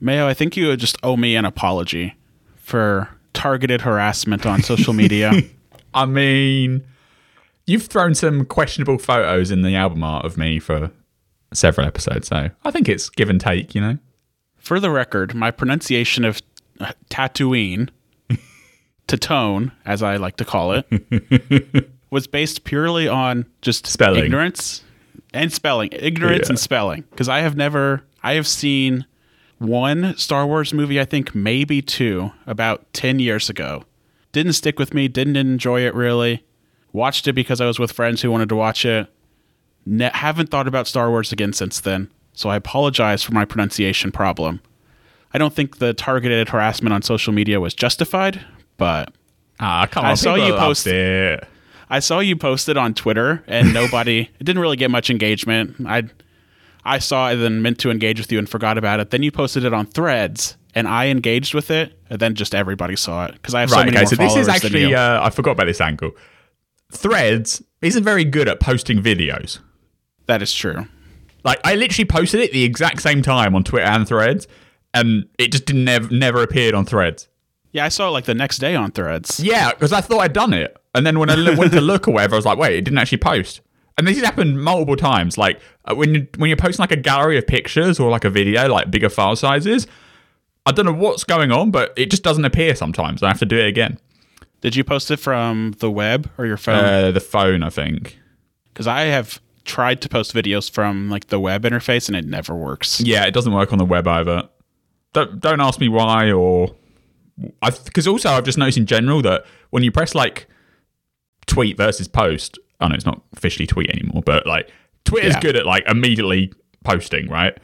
Mayo, I think you just owe me an apology for targeted harassment on social media. I mean, you've thrown some questionable photos in the album art of me for several episodes, so I think it's give and take, you know? For the record, my pronunciation of uh, Tatooine, Tatone, as I like to call it, was based purely on just Spelling. ignorance and spelling, ignorance Yeah. and spelling. Because I have never, I have seen one Star Wars movie, I think maybe two, about 10 years ago. Didn't stick with me, didn't enjoy it really. Watched it because I was with friends who wanted to watch it. Ne- haven't thought about Star Wars again since then, so I apologize for my pronunciation problem. I don't think the targeted harassment on social media was justified, but Ah, come I saw you post- it. I saw you post it on Twitter, and nobody it didn't really get much engagement. I I saw it and then meant to engage with you and forgot about it. Then you posted it on Threads, and I engaged with it, and then just everybody saw it because I have so many okay, more so this followers is actually uh, I forgot about this angle. Threads isn't very good at posting videos. that is true. Like, I literally posted it the exact same time on Twitter and Threads, and it just didn't never, never appeared on Threads. Yeah, I saw it like the next day on Threads. Yeah, because I thought I'd done it. And then when I went to look or whatever, I was like, wait, it didn't actually post. And this has happened multiple times. Like uh, when you when you're posting like a gallery of pictures or like a video, like bigger file sizes, I don't know what's going on, but it just doesn't appear sometimes. I have to do it again. Did you post it from the web or your phone? Uh, the phone, I think. Because I have tried to post videos from like the web interface, and it never works. Yeah, it doesn't work on the web either. Don't don't ask me why or I because also I've just noticed in general that when you press like tweet versus post, I know it's not officially tweet anymore, but like Twitter's Yeah. good at like immediately posting, right?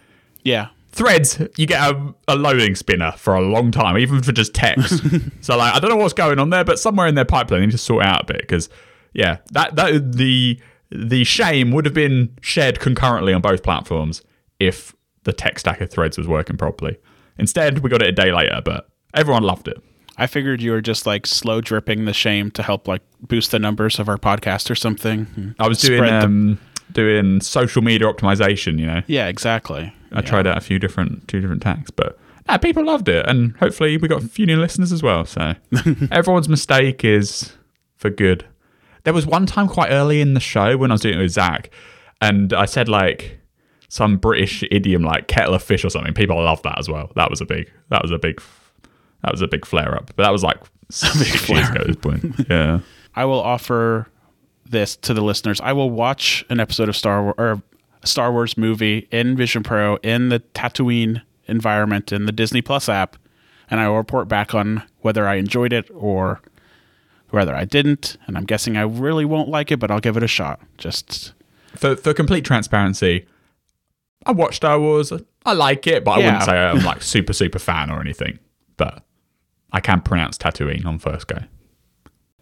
Yeah, Threads, you get a, a loading spinner for a long time, even for just text. so like, I don't know what's going on there, but somewhere in their pipeline, they need to sort it out a bit because, yeah, that that the the shame would have been shared concurrently on both platforms if the tech stack of Threads was working properly. Instead, we got it a day later, but everyone loved it. I figured you were just like slow dripping the shame to help like boost the numbers of our podcast or something. I was doing um, doing social media optimization, you know. yeah, exactly. I tried out a few different two different tacks, but nah, people loved it, and hopefully we got a few new listeners as well. So everyone's mistake is for good. There was one time quite early in the show when I was doing it with Zach, and I said like some British idiom like kettle of fish or something. People loved that as well. That was a big. That was a big. That was a big flare up. But that was like six years ago at this point. Yeah. I will offer this to the listeners. I will watch an episode of Star Wars or a Star Wars movie in Vision Pro in the Tatooine environment in the Disney Plus app, and I will report back on whether I enjoyed it or whether I didn't. And I'm guessing I really won't like it, but I'll give it a shot. Just For for complete transparency, I watched Star Wars. I like it, but I wouldn't say I'm like super super fan or anything. But I can't pronounce Tatooine on first go.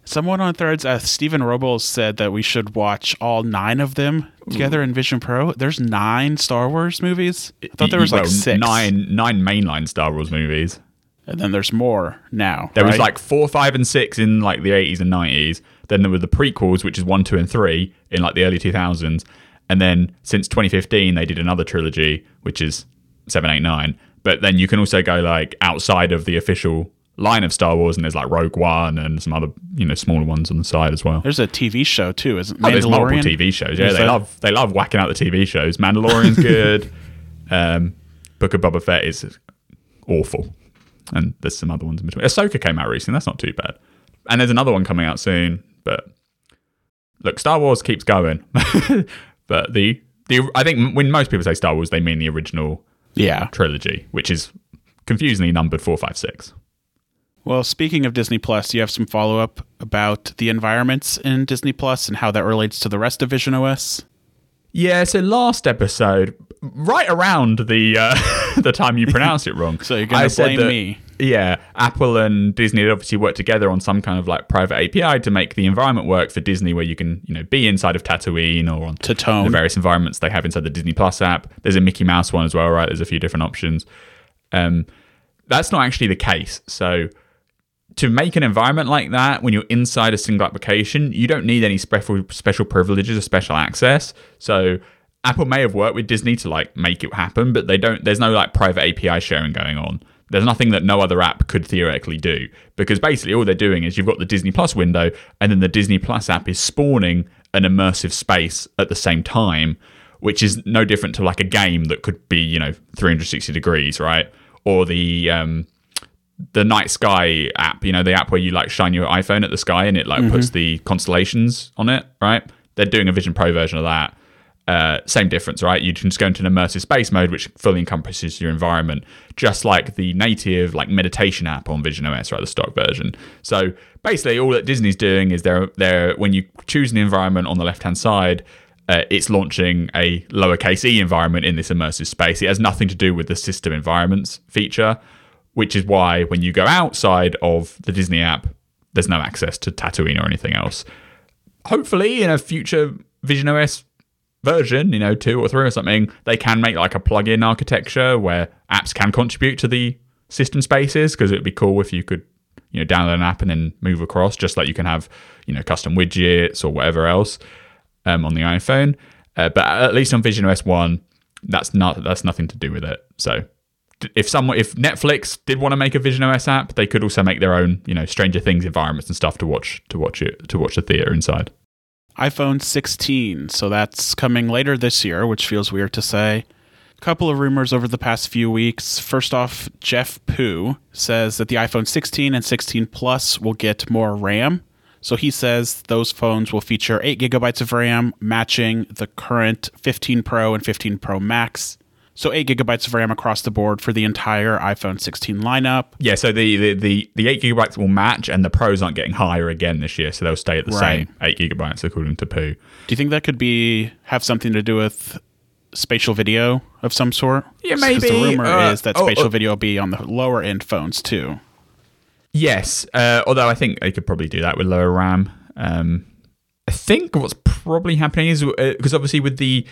Someone on Threads, uh, Stephen Robles, said that we should watch all nine of them together in Vision Pro. There's nine Star Wars movies. I thought there was like six. nine nine mainline Star Wars movies. and then there's more now. There was like four, five, and six in like the 80s and 90s. Then there were the prequels, which is one, two, and three in like the early 2000s. And then since 2015, they did another trilogy, which is seven, eight, nine. But then you can also go like outside of the official line of Star Wars, and there's like Rogue One and some other you know smaller ones on the side as well. There's a TV show too, isn't Oh, there's multiple TV shows. Yeah, Is they that- love they love whacking out the TV shows. Mandalorian's good. um, Book of Boba Fett is awful, and there's some other ones in between. Ahsoka came out recently. That's not too bad. And there's another one coming out soon. But look, Star Wars keeps going. but the the I think when most people say Star Wars, they mean the original Yeah. trilogy, which is confusingly numbered four, five, six. Well, speaking of Disney Plus, you have some follow up about the environments in Disney Plus and how that relates to the rest of Vision OS. Yeah, so last episode, right around the uh, the time you pronounced it wrong. So you're gonna I said blame that- me. Yeah, Apple and Disney had obviously worked together on some kind of like private API to make the environment work for Disney, where you can you know be inside of Tatooine or on Tatone. the various environments they have inside the Disney Plus app. There's a Mickey Mouse one as well, right? There's a few different options. Um, that's not actually the case. So to make an environment like that when you're inside a single application, you don't need any special special privileges or special access. So Apple may have worked with Disney to like make it happen, but they don't. There's no like private API sharing going on. There's nothing that no other app could theoretically do because basically all they're doing is you've got the Disney Plus window, and then the Disney Plus app is spawning an immersive space at the same time, which is no different to like a game that could be you know 360 degrees, right? Or the um, the night sky app, you know, the app where you like shine your iPhone at the sky and it like puts the constellations on it, right? They're doing a Vision Pro version of that. Uh, same difference, right? You can just go into an immersive space mode, which fully encompasses your environment, just like the native like meditation app on Vision OS, right? The stock version. So basically, all that Disney's doing is they're they're when you choose an environment on the left hand side, uh, it's launching a lowercase e environment in this immersive space. It has nothing to do with the system environments feature, which is why when you go outside of the Disney app, there's no access to Tatooine or anything else. Hopefully, in a future Vision OS version, you know, two or three or something, they can make like a plug-in architecture where apps can contribute to the system spaces because it would be cool if you could, you know, download an app and then move across, just like you can have, you know, custom widgets or whatever else um, on the iPhone. Uh, but at least on Vision OS one, that's not that's nothing to do with it. So if someone if Netflix did want to make a Vision OS app, they could also make their own, you know, Stranger Things environments and stuff to watch to watch it to watch the theater inside. iPhone 16. So that's coming later this year, which feels weird to say. A Couple of rumors over the past few weeks. First off, Jeff Pu says that the iPhone 16 and 16 Plus will get more RAM. So he says those phones will feature 8 gigabytes of RAM, matching the current 15 Pro and 15 Pro Max. So 8 gigabytes of RAM across the board for the entire iPhone 16 lineup. Yeah, so the, the, the, the 8 gigabytes will match, and the pros aren't getting higher again this year, so they'll stay at the Right. same 8 gigabytes, according to Pu. Do you think that could be have something to do with spatial video of some sort? Yeah, maybe, The rumor uh, is that oh, spatial oh. video will be on the lower end phones too. Yes, uh, although I think they could probably do that with lower RAM. Um, I think what's probably happening is because obviously with the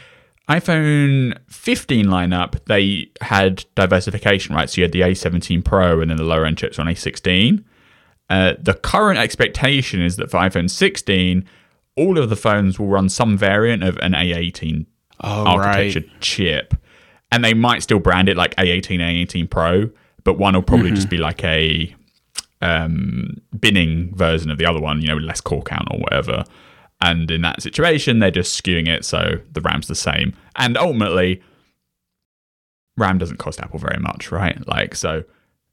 iPhone 15 lineup, they had diversification, right? So you had the A17 Pro and then the lower end chips on A16. Uh, the current expectation is that for iPhone 16, all of the phones will run some variant of an A18 Oh, architecture right. chip, and they might still brand it like A18, A18 Pro, but one will probably just be like a um, binning version of the other one, you know, with less core count or whatever. And in that situation, they're just skewing it so the RAM's the same. And ultimately, RAM doesn't cost Apple very much, right? Like, so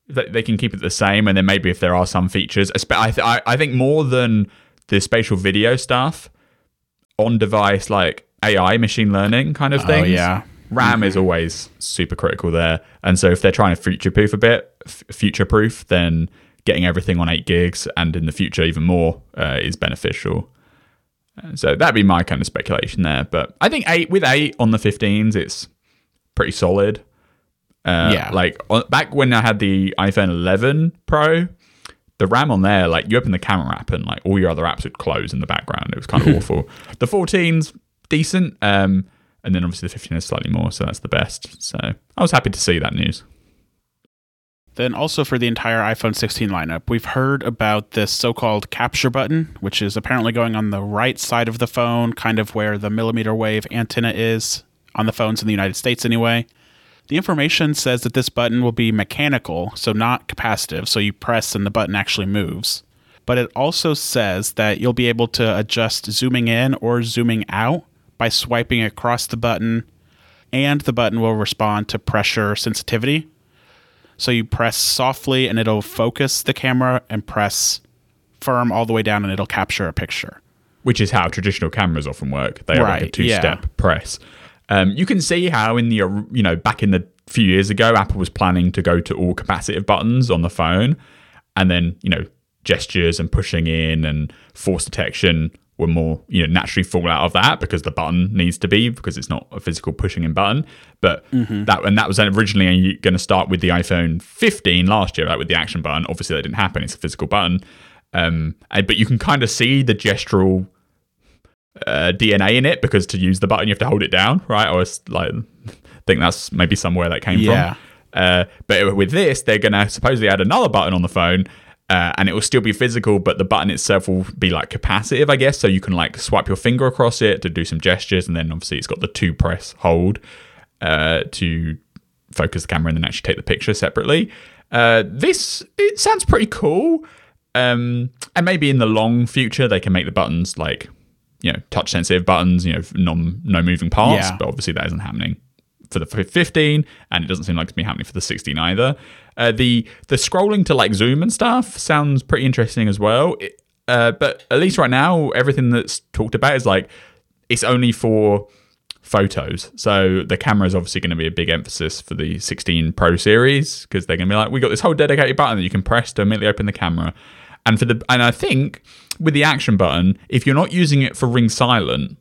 they, can keep it the same. And then maybe if there are some features, I, th- I, I think more than the spatial video stuff, on device like AI, machine learning kind of Oh, things. yeah. RAM is always super critical there. And so if they're trying to future proof a bit, f- future proof, then getting everything on 8 gigs and in the future even more uh, is beneficial. Uh, So that'd be my kind of speculation there. But I think 8 with 8 on the 15s, it's pretty solid. Uh, Yeah. Like on, back when I had the iPhone 11 Pro, the RAM on there, like you open the camera app and like all your other apps would close in the background. It was kind of awful. The 14's decent. Um, and then obviously the 15 is slightly more, so that's the best. So I was happy to see that news. Then also for the entire iPhone 16 lineup, we've heard about this so-called capture button, which is apparently going on the right side of the phone, kind of where the millimeter wave antenna is on the phones in the United States anyway. The information says that this button will be mechanical, so not capacitive, so you press and the button actually moves. But it also says that you'll be able to adjust zooming in or zooming out by swiping across the button, and the button will respond to pressure sensitivity. So you press softly and it'll focus the camera and press firm all the way down and it'll capture a picture. which is how traditional cameras often work. They are like a two-step yeah. press. Um, you can see how in the you know back in the few years ago, Apple was planning to go to all capacitive buttons on the phone, and then you know gestures and pushing in and force detection were more you know naturally fall out of that because the button needs to be because it's not a physical pushing in button. But that and that was originally going to start with the iPhone 15 last year, like with the action button. Obviously, that didn't happen. It's a physical button. Um, and- but you can kind of see the gestural uh, DNA in it because to use the button you have to hold it down, right? I was like, think that's maybe somewhere that came Yeah. from. Uh, but with this, they're gonna supposedly add another button on the phone, Uh, and it will still be physical, but the button itself will be like capacitive, I guess. So you can like swipe your finger across it to do some gestures, and then obviously it's got the two press hold uh, to focus the camera and then actually take the picture separately. Uh, this it sounds pretty cool, um, and maybe in the long future they can make the buttons like you know touch sensitive buttons, you know, non no moving parts. Yeah. But obviously that isn't happening for the 15, and it doesn't seem like it's be happening for the 16 either. Uh, the the scrolling to like zoom and stuff sounds pretty interesting as well. It- uh, but at least right now, everything that's talked about is like it's only for photos. So the camera is obviously going to be a big emphasis for the 16 Pro series because they're going to be like, we got this whole dedicated button that you can press to immediately open the camera. And for the and I think with the action button, if you're not using it for ring silent,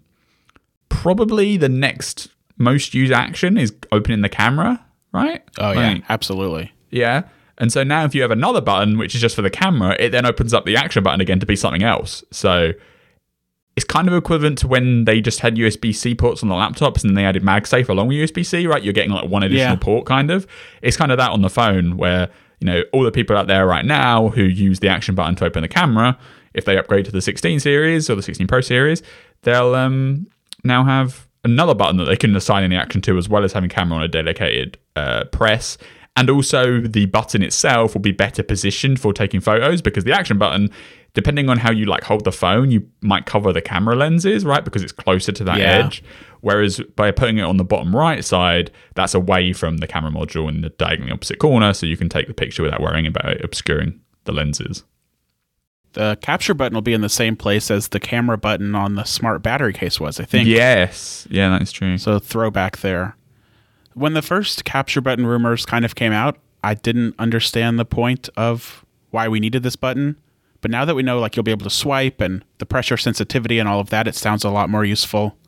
probably the next most used action is opening the camera, right? Oh yeah, Like, absolutely. yeah. And so now if you have another button which is just for the camera, it then opens up the action button again to be something else. So it's kind of equivalent to when they just had USB C ports on the laptops and they added MagSafe along with USB C, right? You're getting like one additional Yeah. port kind of. It's kind of that on the phone where, you know, all the people out there right now who use the action button to open the camera, if they upgrade to the 16 series or the 16 Pro series, they'll um, now have another button that they can assign any action to as well as having camera on a dedicated uh, press. And also, the button itself will be better positioned for taking photos because the action button, depending on how you like hold the phone, you might cover the camera lenses, right? Because it's closer to that Yeah. edge. Whereas by putting it on the bottom right side, that's away from the camera module in the diagonally opposite corner, so you can take the picture without worrying about it obscuring the lenses. The capture button will be in the same place as the camera button on the smart battery case was, I think. Yes, yeah, that's true. So throwback there. When the first capture button rumors kind of came out, I didn't understand the point of why we needed this button. But now that we know like you'll be able to swipe and the pressure sensitivity and all of that, it sounds a lot more useful.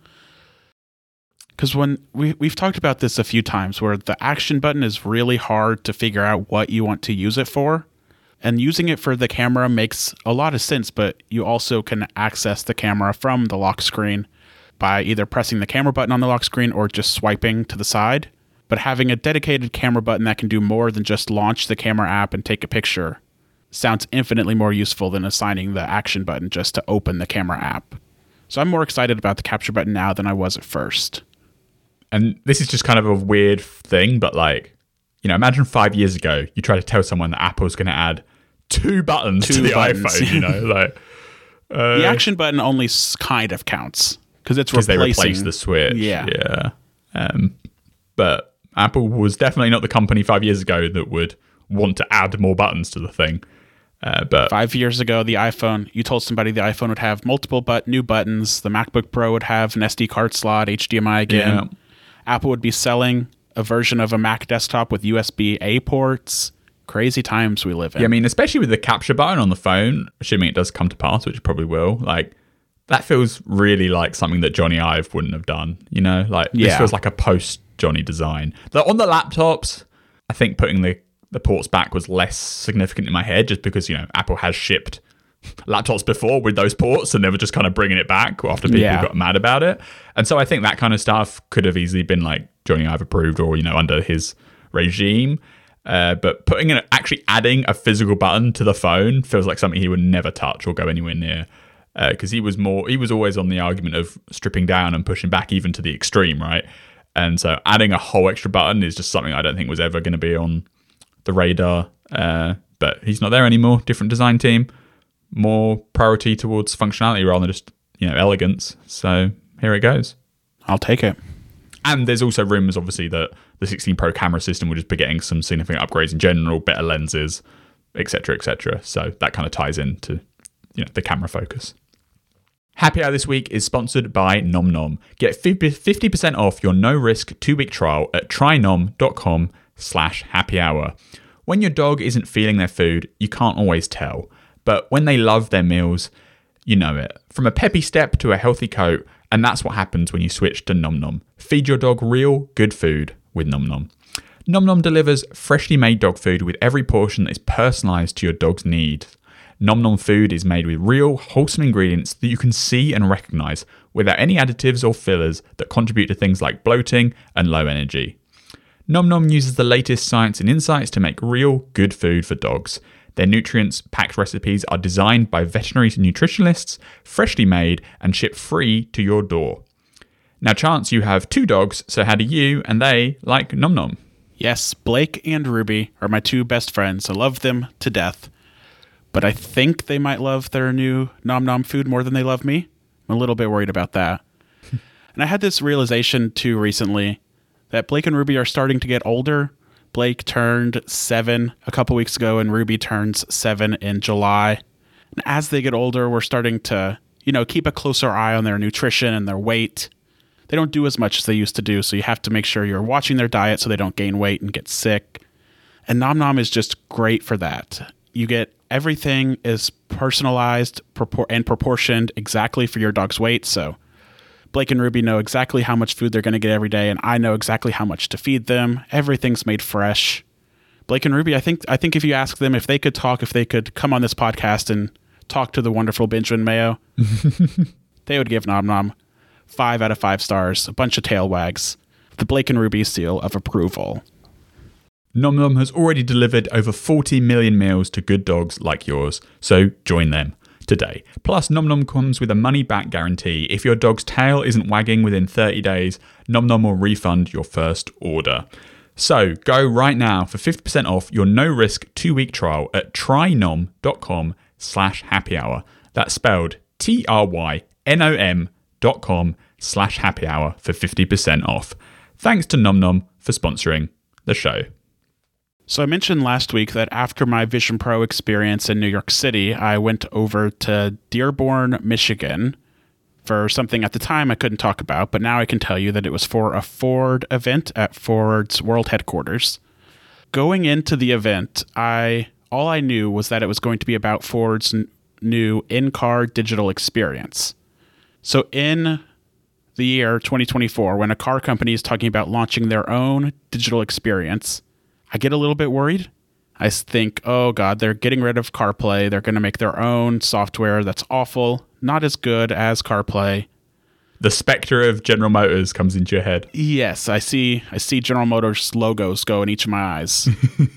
Cuz when we we've talked about this a few times where the action button is really hard to figure out what you want to use it for. And using it for the camera makes a lot of sense, but you also can access the camera from the lock screen by either pressing the camera button on the lock screen or just swiping to the side. But having a dedicated camera button that can do more than just launch the camera app and take a picture sounds infinitely more useful than assigning the action button just to open the camera app. So I'm more excited about the capture button now than I was at first. and this is just kind of a weird thing, but like, you know, imagine five years ago you try to tell someone that Apple's going to add two buttons to the buttons. iPhone, you know, like the action button only kind of counts because it's because replacing they replaced the Switch. Yeah. yeah. Um, but Apple was definitely not the company five years ago that would want to add more buttons to the thing. Uh, but Five years ago, the iPhone, you told somebody the iPhone would have multiple but new buttons. The MacBook Pro would have an SD card slot, HDMI again. Yeah. Apple would be selling a version of a Mac desktop with USB A ports. Crazy times we live in. Yeah, I mean, especially with the capture button on the phone, assuming it does come to pass, which it probably will, like that feels really like something that Jony Ive wouldn't have done. You know, like this feels like a post Jony design. The, on the laptops, I think putting the the ports back was less significant in my head, just because you know Apple has shipped laptops before with those ports, and they were just kind of bringing it back after people Yeah. got mad about it. And so I think that kind of stuff could have easily been like Jony Ive approved, or you know, under his regime. Uh, but putting in actually adding a physical button to the phone feels like something he would never touch or go anywhere near. Because he was more, he was always on the argument of stripping down and pushing back even to the extreme, right? And so adding a whole extra button is just something I don't think was ever going to be on the radar. Uh, but he's not there anymore. Different design team, more priority towards functionality rather than just you know elegance. So here it goes. I'll take it. And there's also rumors, obviously, that the 16 Pro camera system will just be getting some significant upgrades in general, better lenses, etc., etc. So that kind of ties into you know the camera focus. Happy Hour this week is sponsored by Nom Nom. Get 50% off your no-risk two-week trial at trynom.com slash happy hour. When your dog isn't feeling their food, you can't always tell. But when they love their meals, you know it. From a peppy step to a healthy coat, and that's what happens when you switch to Nom Nom. Feed your dog real, good food with Nom Nom. Nom Nom delivers freshly made dog food with every portion that is personalized to your dog's needs. Nom Nom food is made with real, wholesome ingredients that you can see and recognize without any additives or fillers that contribute to things like bloating and low energy. Nom Nom uses the latest science and insights to make real, good food for dogs. Their nutrients packed recipes are designed by veterinary nutritionalists, freshly made, and shipped free to your door. Now, Chance, you have two dogs, so how do you and they like Nom Nom? Yes, Blake and Ruby are my two best friends. I love them to death. But I think they might love their new Nom Nom food more than they love me. I'm a little bit worried about that. and I had this realization too recently that Blake and Ruby are starting to get older. Blake turned seven a couple weeks ago, and Ruby turns seven in July. And as they get older, we're starting to, you know, keep a closer eye on their nutrition and their weight. They don't do as much as they used to do, so you have to make sure you're watching their diet so they don't gain weight and get sick. And Nom Nom is just great for that. You get everything is personalized and proportioned exactly for your dog's weight. So Blake and Ruby know exactly how much food they're going to get every day, and I know exactly how much to feed them. Everything's made fresh. Blake and Ruby, I think I think if you ask them if they could talk, if they could come on this podcast and talk to the wonderful Benjamin Mayo, they would give Nom Nom five out of five stars, a bunch of tail wags, the Blake and Ruby seal of approval. Nom Nom has already delivered over 40 million meals to good dogs like yours, so join them today. Plus, Nom Nom comes with a money back guarantee. If your dog's tail isn't wagging within 30 days, Nom Nom will refund your first order. So go right now for 50% off your no risk two week trial at trynom.com slash happy hour. That's spelled T R Y N O M dot com slash happy hour for 50% off. Thanks to Nom Nom for sponsoring the show. So I mentioned last week that after my Vision Pro experience in New York City, I went over to Dearborn, Michigan for something at the time I couldn't talk about, but now I can tell you that it was for a Ford event at Ford's world headquarters. Going into the event, I all I knew was that it was going to be about Ford's n- new in-car digital experience. So in the year 2024, when a car company is talking about launching their own digital experience, I get a little bit worried. I think, oh God, they're getting rid of CarPlay. They're going to make their own software that's awful, not as good as CarPlay. The specter of General Motors comes into your head. Yes, I see. I see General Motors logos go in each of my eyes.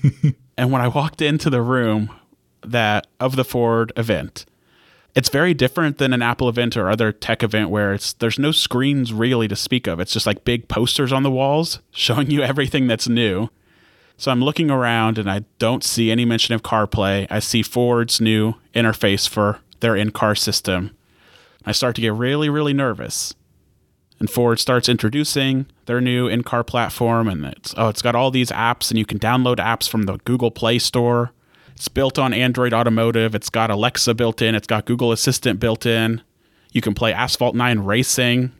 and when I walked into the room that of the Ford event, it's very different than an Apple event or other tech event where it's there's no screens really to speak of. It's just like big posters on the walls showing you everything that's new. So I'm looking around and I don't see any mention of CarPlay. I see Ford's new interface for their in-car system. I start to get really, really nervous. And Ford starts introducing their new in-car platform, and it's oh, it's got all these apps, and you can download apps from the Google Play Store. It's built on Android Automotive. It's got Alexa built in. It's got Google Assistant built in. You can play Asphalt 9 Racing.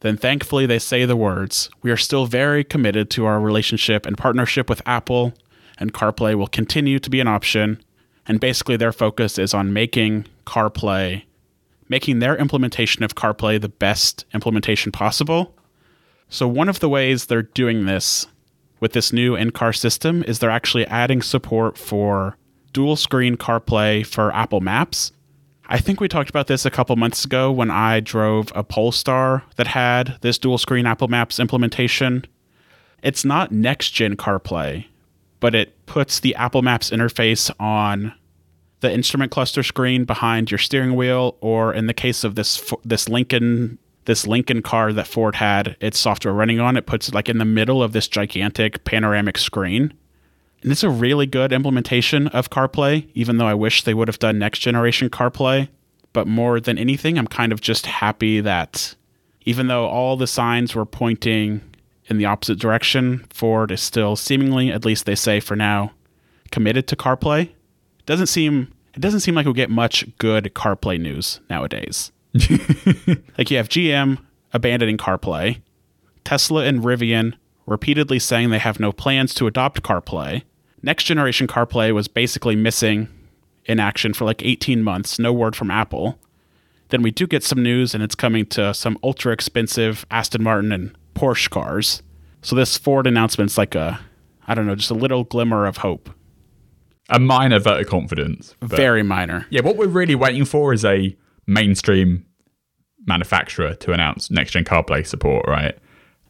Then thankfully they say the words, "We are still very committed to our relationship and partnership with Apple, and CarPlay will continue to be an option." And basically their focus is on making CarPlay making their implementation of CarPlay the best implementation possible. So, one of the ways they're doing this with this new in car system is they're actually adding support for dual screen CarPlay for Apple Maps. I think we talked about this a couple months ago when I drove a Polestar that had this dual screen Apple Maps implementation. It's not next gen CarPlay, but it puts the Apple Maps interface on the instrument cluster screen behind your steering wheel, or in the case of this this Lincoln this Lincoln car that Ford had its software running on, it puts it like in the middle of this gigantic panoramic screen. And it's a really good implementation of CarPlay, even though I wish they would have done next generation CarPlay. But more than anything, I'm kind of just happy that even though all the signs were pointing in the opposite direction, Ford is still seemingly, at least they say for now, committed to CarPlay doesn't seem it doesn't seem like we'll get much good CarPlay news nowadays. like you have GM abandoning CarPlay, Tesla and Rivian repeatedly saying they have no plans to adopt CarPlay. Next generation CarPlay was basically missing in action for like 18 months, no word from Apple. Then we do get some news and it's coming to some ultra expensive Aston Martin and Porsche cars. So this Ford announcement's like a I don't know, just a little glimmer of hope a minor vote of confidence. Very minor. Yeah, what we're really waiting for is a mainstream manufacturer to announce next gen CarPlay support, right?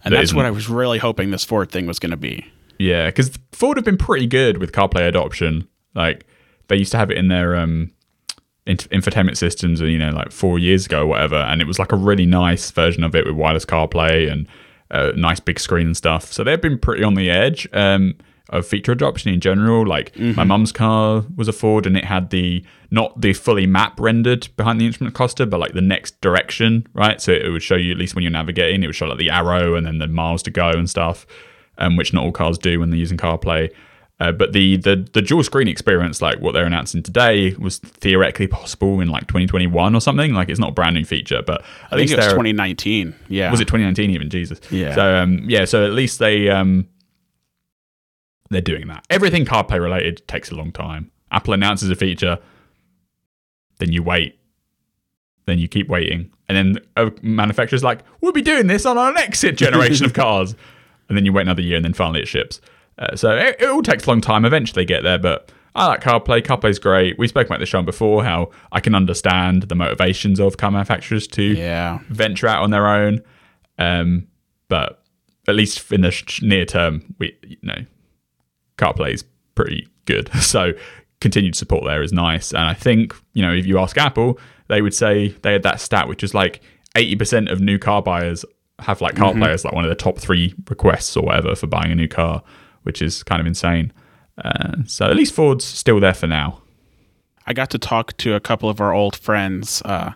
And that that's what I was really hoping this Ford thing was going to be. Yeah, because Ford have been pretty good with CarPlay adoption. Like they used to have it in their um, inf- infotainment systems, you know, like four years ago or whatever, and it was like a really nice version of it with wireless CarPlay and a nice big screen and stuff. So they've been pretty on the edge. Um, of feature adoption in general. Like my mum's car was a Ford and it had the not the fully map rendered behind the instrument cluster, but like the next direction, right? So it would show you at least when you're navigating, it would show like the arrow and then the miles to go and stuff, um, which not all cars do when they're using CarPlay. Uh, but the, the the dual screen experience, like what they're announcing today, was theoretically possible in like 2021 or something. Like it's not a brand new feature, but at I think least it was 2019. Yeah. was it 2019 even jesus Yeah. so um yeah so at least they um they're doing that everything carplay related takes a long time apple announces a feature then you wait then you keep waiting and then a manufacturer's like we'll be doing this on our next generation of cars and then you wait another year and then finally it ships uh, so it, it all takes a long time eventually they get there but I like CarPlay. CarPlay's great. We spoke about this show before how I can understand the motivations of car manufacturers to Yeah. venture out on their own. Um, but at least in the sh- near term, we you know, CarPlay is pretty good. So continued support there is nice. And I think you know if you ask Apple, they would say they had that stat, which is like eighty percent of new car buyers have like CarPlay as like one of the top three requests or whatever for buying a new car, which is kind of insane. Uh, so at least Ford's still there for now. I got to talk to a couple of our old friends, uh,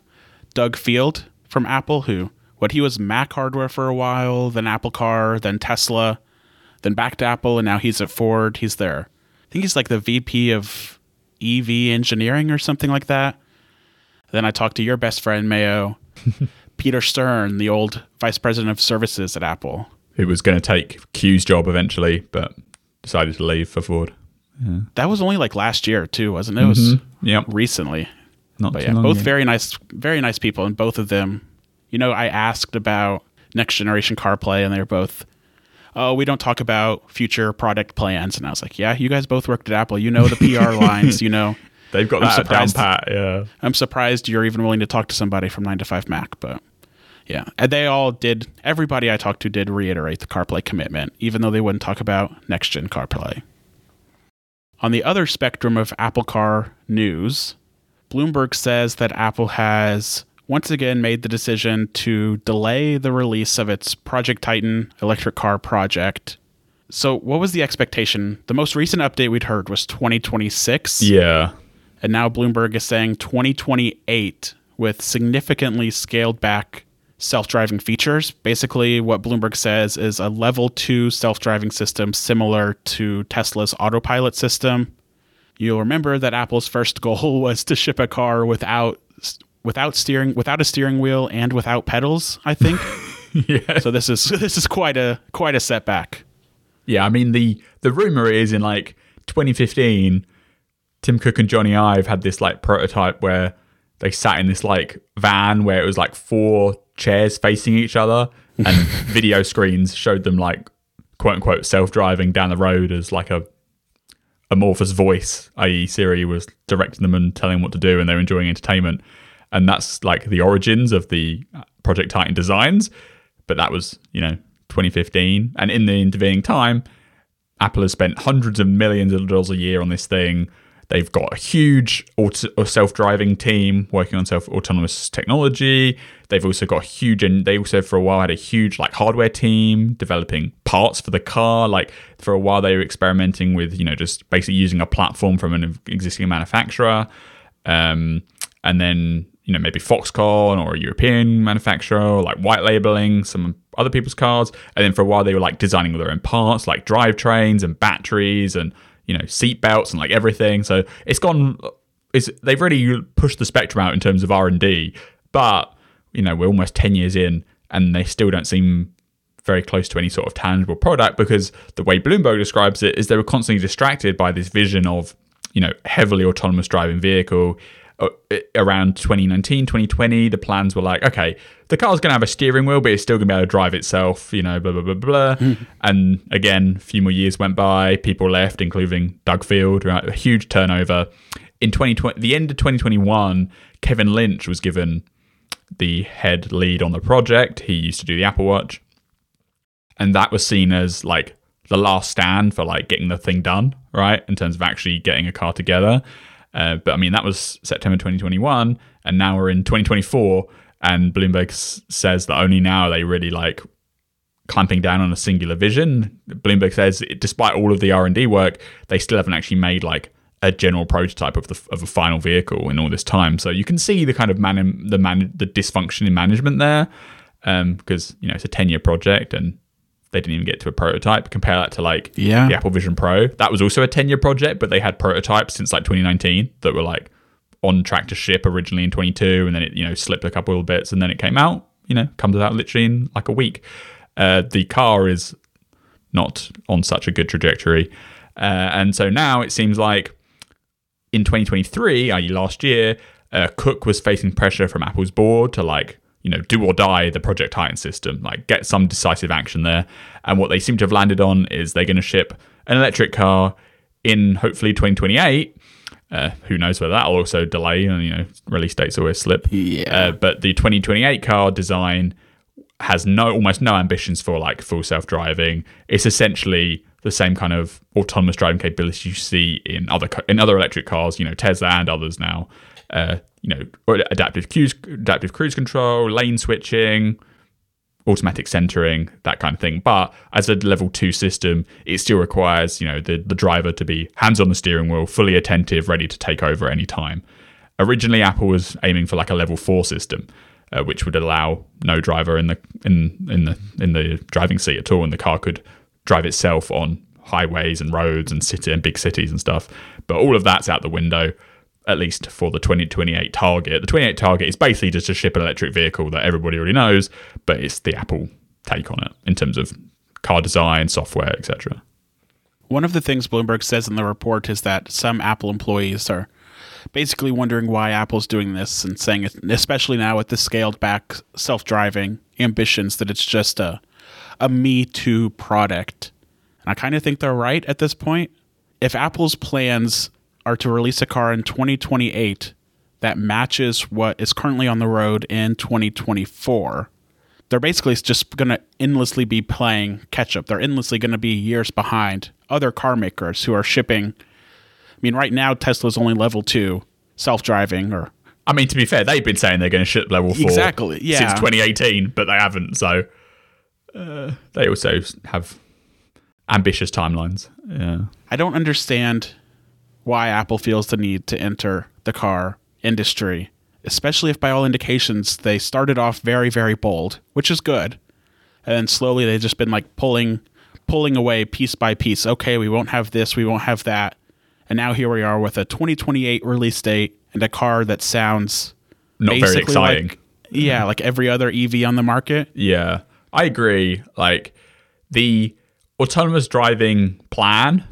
Doug Field from Apple, who what he was Mac hardware for a while, then Apple Car, then Tesla, then back to Apple, and now he's at Ford. He's there. I think he's like the VP of EV engineering or something like that. Then I talked to your best friend Mayo, Peter Stern, the old vice president of services at Apple. Who was going to take Cue's job eventually, but decided to leave for Ford. That was only like last year too, wasn't it? It was mm-hmm. Yep. recently. Not But too yeah, long both ago. very nice, very nice people, and both of them. You know, I asked about next generation CarPlay, and they're both, "Oh, we don't talk about future product plans." And I was like, "Yeah, you guys both worked at Apple. You know the PR lines. You know." They've got I'm that down pat. Yeah. I'm surprised you're even willing to talk to somebody from Nine to Five Mac, but yeah, and they all did. Everybody I talked to did reiterate the CarPlay commitment, even though they wouldn't talk about next gen CarPlay. On the other spectrum of Apple Car news, Bloomberg says that Apple has once again made the decision to delay the release of its Project Titan electric car project. So, what was the expectation? The most recent update we'd heard was 2026. Yeah. And now Bloomberg is saying 2028 with significantly scaled back self driving features. Basically, what Bloomberg says is a level two self driving system similar to Tesla's autopilot system. You'll remember that Apple's first goal was to ship a car without without steering without a steering wheel and without pedals, I think. yeah. so this is this is quite a quite a setback. Yeah. I mean, the, the rumor is in like 2015, Tim Cook and Jony Ive had this like prototype where they sat in this like van where it was like four chairs facing each other and video screens showed them like quote unquote self driving down the road as like a amorphous voice, i.e., Siri was directing them and telling them what to do, and they're enjoying entertainment. And that's like the origins of the Project Titan designs. But that was, you know, 2015. And in the intervening time, Apple has spent hundreds of millions of dollars a year on this thing. They've got a huge auto- self-driving team working on self-autonomous technology. They've also got huge, and they also for a while had a huge like hardware team developing parts for the car. Like for a while, they were experimenting with you know just basically using a platform from an existing manufacturer, um, and then you know maybe Foxconn or a European manufacturer, like white labeling some other people's cars. And then for a while, they were like designing their own parts, like drivetrains and batteries and you know seat belts and like everything. So it's gone. It's they've really pushed the spectrum out in terms of R and D, but you know we're almost ten years in, and they still don't seem very close to any sort of tangible product because the way Bloomberg describes it is they were constantly distracted by this vision of you know heavily autonomous driving vehicle Uh, around 2019 2020 the plans were like okay the car's going to have a steering wheel but it's still going to be able to drive itself you know blah blah blah blah hmm. and again a few more years went by people left including doug field right, a huge turnover. In 2020 the end of 2021 kevin lynch was given the head lead on the project. He used to do the apple watch. And that was seen as like the last stand for like getting the thing done right? In terms of actually getting a car together Uh, but I mean, that was September 2021, and now we're in 2024, and Bloomberg s- says that only now are they really like clamping down on a singular vision. Bloomberg says, despite all of the R and D work, they still haven't actually made like a general prototype of the of a final vehicle in all this time. So you can see the kind of man the man the dysfunction in management there, because um, you know it's a 10 year project and they didn't even get to a prototype. Compare that to like Yeah. the Apple Vision Pro. That was also a 10 year project, but they had prototypes since like 2019 that were like on track to ship originally in 22 and then it, you know, slipped a couple of bits and then it came out, you know, comes out literally in like a week. Uh, the car is not on such a good trajectory. Uh, and so now it seems like in 2023, i.e., last year, uh, Cook was facing pressure from Apple's board to like, you know, do or die the Project Titan system, like get some decisive action there. And what they seem to have landed on is they're going to ship an electric car in hopefully 2028. Uh, who knows whether that'll also delay and you know release dates always slip. Yeah. Uh, but the 2028 car design has no almost no ambitions for like full self driving. It's essentially the same kind of autonomous driving capability you see in other in other electric cars. You know Tesla and others now. Uh, you know adaptive cruise adaptive cruise control, lane switching, automatic centering, that kind of thing. But as a level two system, it still requires you know the the driver to be hands on the steering wheel, fully attentive, ready to take over at any time. Originally, Apple was aiming for like a level four system, uh, which would allow no driver in the in in the in the driving seat at all, and the car could drive itself on highways and roads and city and big cities and stuff. But all of that's out the window, at least for the 2028 target. The 28 target is basically just to ship an electric vehicle that everybody already knows, but it's the Apple take on it in terms of car design, software, etc. One of the things Bloomberg says in the report is that some Apple employees are basically wondering why Apple's doing this and saying, especially now with the scaled back self driving ambitions, that it's just a, a Me Too product. And I kind of think they're right at this point. If Apple's plans are to release a car in 2028 that matches what is currently on the road in 2024, they're basically just going to endlessly be playing catch up. They're endlessly going to be years behind other car makers who are shipping. I mean, right now, Tesla's only level two self driving or. I mean, to be fair, they've been saying they're going to ship level four Exactly, yeah. since 2018, but they haven't. So uh, they also have ambitious timelines. Yeah. I don't understand why Apple feels the need to enter the car industry, especially if by all indications they started off very, very bold, which is good. And then slowly they've just been like pulling pulling away piece by piece. Okay, we won't have this, we won't have that. And now here we are with a 2028 release date and a car that sounds Not very basically exciting. Like, yeah, like every other EV on the market. Yeah, I agree. Like the autonomous driving plan,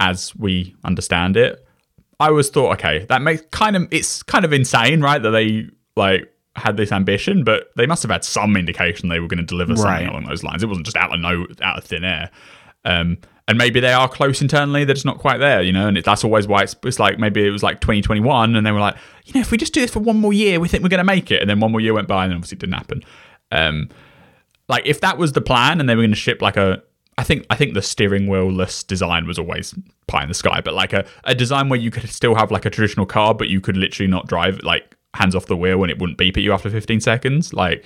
as we understand it, I always thought, okay, that makes kind of it's kind of insane, right? That they like had this ambition, but they must have had some indication they were going to deliver something Right. along those lines. It wasn't just out of no out of thin air. Um, and maybe they are close internally, they're just not quite there, you know. And it, that's always why it's, it's like maybe it was like 2021, and they were like, you know, if we just do this for one more year, we think we're going to make it. And then one more year went by, and obviously it didn't happen. Um, like if that was the plan and they were going to ship like a I think I think the steering wheel-less design was always pie in the sky, but like a, a design where you could still have like a traditional car, but you could literally not drive like hands off the wheel and it wouldn't beep at you after 15 seconds. Like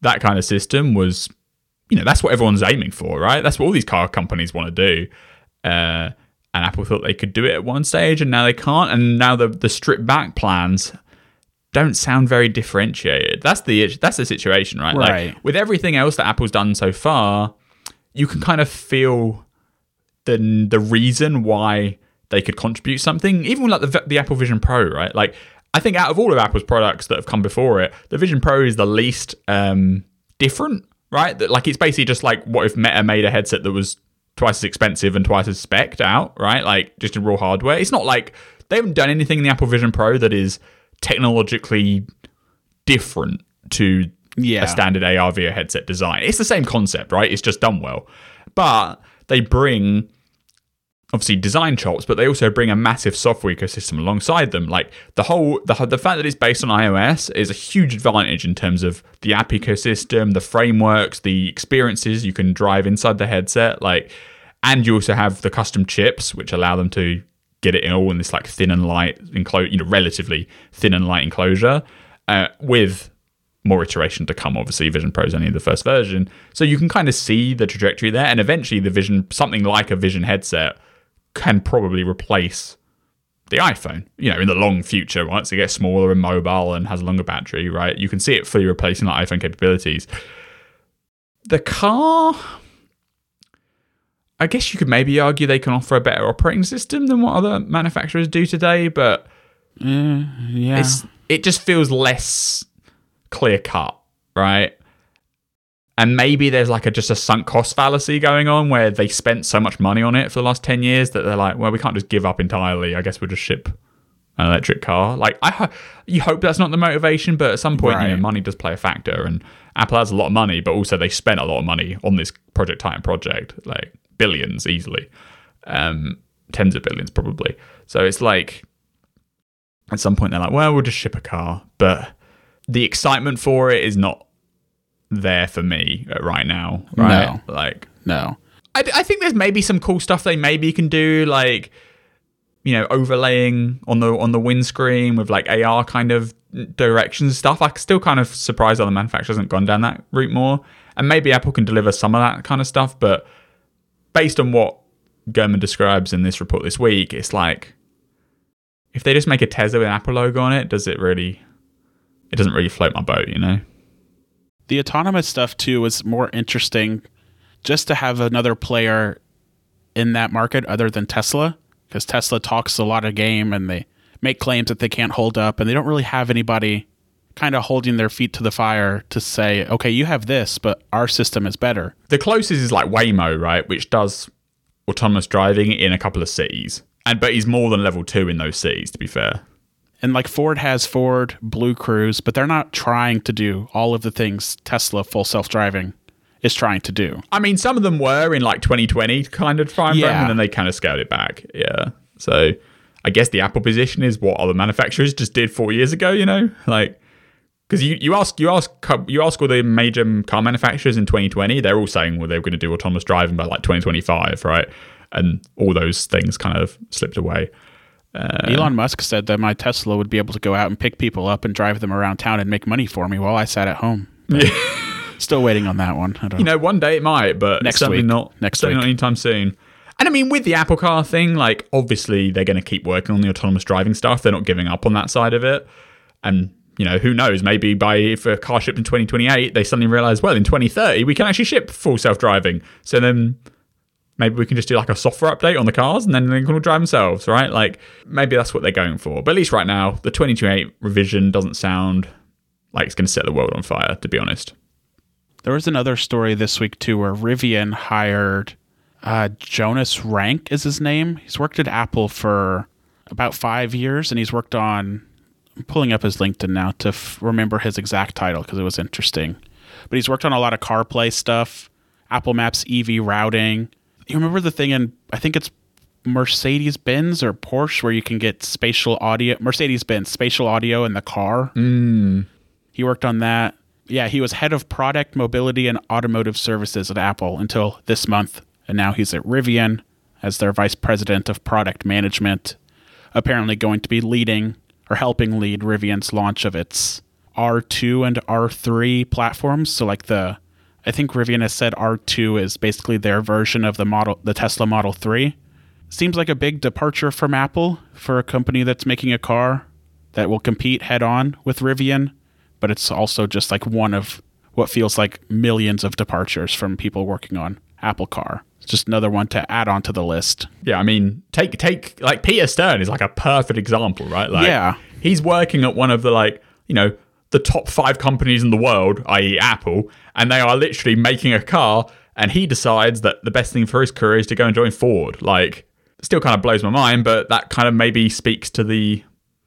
that kind of system was, you know, that's what everyone's aiming for, right? That's what all these car companies want to do. Uh, and Apple thought they could do it at one stage, and now they can't. And now the the stripped back plans don't sound very differentiated. That's the that's the situation, right? Right. Like with everything else that Apple's done so far, you can kind of feel the the reason why they could contribute something. Even like the the Apple Vision Pro, right? Like I think out of all of Apple's products that have come before it, the Vision Pro is the least um, different, right? That like it's basically just like what if Meta made a headset that was twice as expensive and twice as spec'd out, right? Like just in raw hardware. It's not like they haven't done anything in the Apple Vision Pro that is technologically different to Yeah. a standard AR VR headset design. It's the same concept, right? It's just done well. But they bring obviously design chops, but they also bring a massive software ecosystem alongside them. Like the whole the the fact that it's based on iOS is a huge advantage in terms of the app ecosystem, the frameworks, the experiences you can drive inside the headset, like and you also have the custom chips which allow them to get it all in this like thin and light enclosure, you know, relatively thin and light enclosure, uh, with more iteration to come. Obviously, Vision Pro is only the first version, so you can kind of see the trajectory there, and eventually, the Vision, something like a Vision headset, can probably replace the iPhone. You know, in the long future, once it gets smaller and mobile and has a longer battery, right? You can see it fully replacing the iPhone capabilities. The car. I guess you could maybe argue they can offer a better operating system than what other manufacturers do today, but mm, yeah. it's it just feels less clear cut, right? And maybe there's like a just a sunk cost fallacy going on where they spent so much money on it for the last 10 years that they're like, well, we can't just give up entirely. I guess we'll just ship an electric car. Like I ho- you hope that's not the motivation, but at some point, you know, money does play a factor and Apple has a lot of money, but also they spent a lot of money on this Project Titan project, like billions easily. Um tens of billions probably. So it's like at some point they're like, well, we'll just ship a car, but the excitement for it is not there for me right now. Right? Like, no. I, I think there's maybe some cool stuff they maybe can do, like you know, overlaying on the on the windscreen with like AR kind of directions stuff. I'm still kind of surprised other manufacturers haven't gone down that route more. And maybe Apple can deliver some of that kind of stuff, but based on what Gurman describes in this report this week, it's like if they just make a Tesla with an Apple logo on it, does it really? It doesn't really float my boat, you know. The autonomous stuff too was more interesting just to have another player in that market other than Tesla because Tesla talks a lot of game and they make claims that they can't hold up and they don't really have anybody kind of holding their feet to the fire to say, "Okay, you have this, but our system is better." The closest is like Waymo, right, which does autonomous driving in a couple of cities, and but he's more than level two in those cities. To be fair, And like Ford has Ford BlueCruise, but they're not trying to do all of the things Tesla full self-driving is trying to do. I mean, some of them were in like 2020 kind of time frame, Yeah. and then they kind of scaled it back. Yeah, so I guess the Apple position is what other manufacturers just did four years ago. You know, like because you, you ask you ask you ask all the major car manufacturers in 2020, they're all saying well they're going to do autonomous driving by like 2025, right? And all those things kind of slipped away. Uh, Elon Musk said that my Tesla would be able to go out and pick people up and drive them around town and make money for me while I sat at home. But Still waiting on that one. I don't You know, one day it might, but Next certainly week. not Next certainly week. not anytime soon. And I mean, with the Apple Car thing, like obviously they're going to keep working on the autonomous driving stuff. They're not giving up on that side of it. And you know, who knows? Maybe by if a car shipped in 2028, they suddenly realize, well, in 2030 we can actually ship full self-driving. So then maybe we can just do like a software update on the cars, and then they can all drive themselves, right? Like maybe that's what they're going for. But at least right now, the 2028 revision doesn't sound like it's going to set the world on fire. To be honest. There was another story this week too where Rivian hired uh, Jonas Rank is his name. He's worked at Apple for about five years, and he's worked on. I'm pulling up his LinkedIn now to f- remember his exact title because it was interesting. But he's worked on a lot of CarPlay stuff, Apple Maps EV routing. You remember the thing in I think it's Mercedes Benz or Porsche where you can get spatial audio. Mercedes Benz spatial audio in the car. Mm. He worked on that. Yeah, he was head of product mobility and automotive services at Apple until this month, and now he's at Rivian as their vice president of product management. Apparently, going to be leading or helping lead Rivian's launch of its R2 and R3 platforms. So, like the, I think Rivian has said R2 is basically their version of the model, the Tesla Model 3. Seems like a big departure from Apple for a company that's making a car that will compete head on with Rivian, but it's also just like one of what feels like millions of departures from people working on Apple Car. It's just another one to add onto the list. Yeah, I mean, take take like Peter Stern is like a perfect example, right? Like, Yeah. he's working at one of the like you know the top five companies in the world, i.e., Apple, and they are literally making a car, and he decides that the best thing for his career is to go and join Ford. Like, still kind of blows my mind, but that kind of maybe speaks to the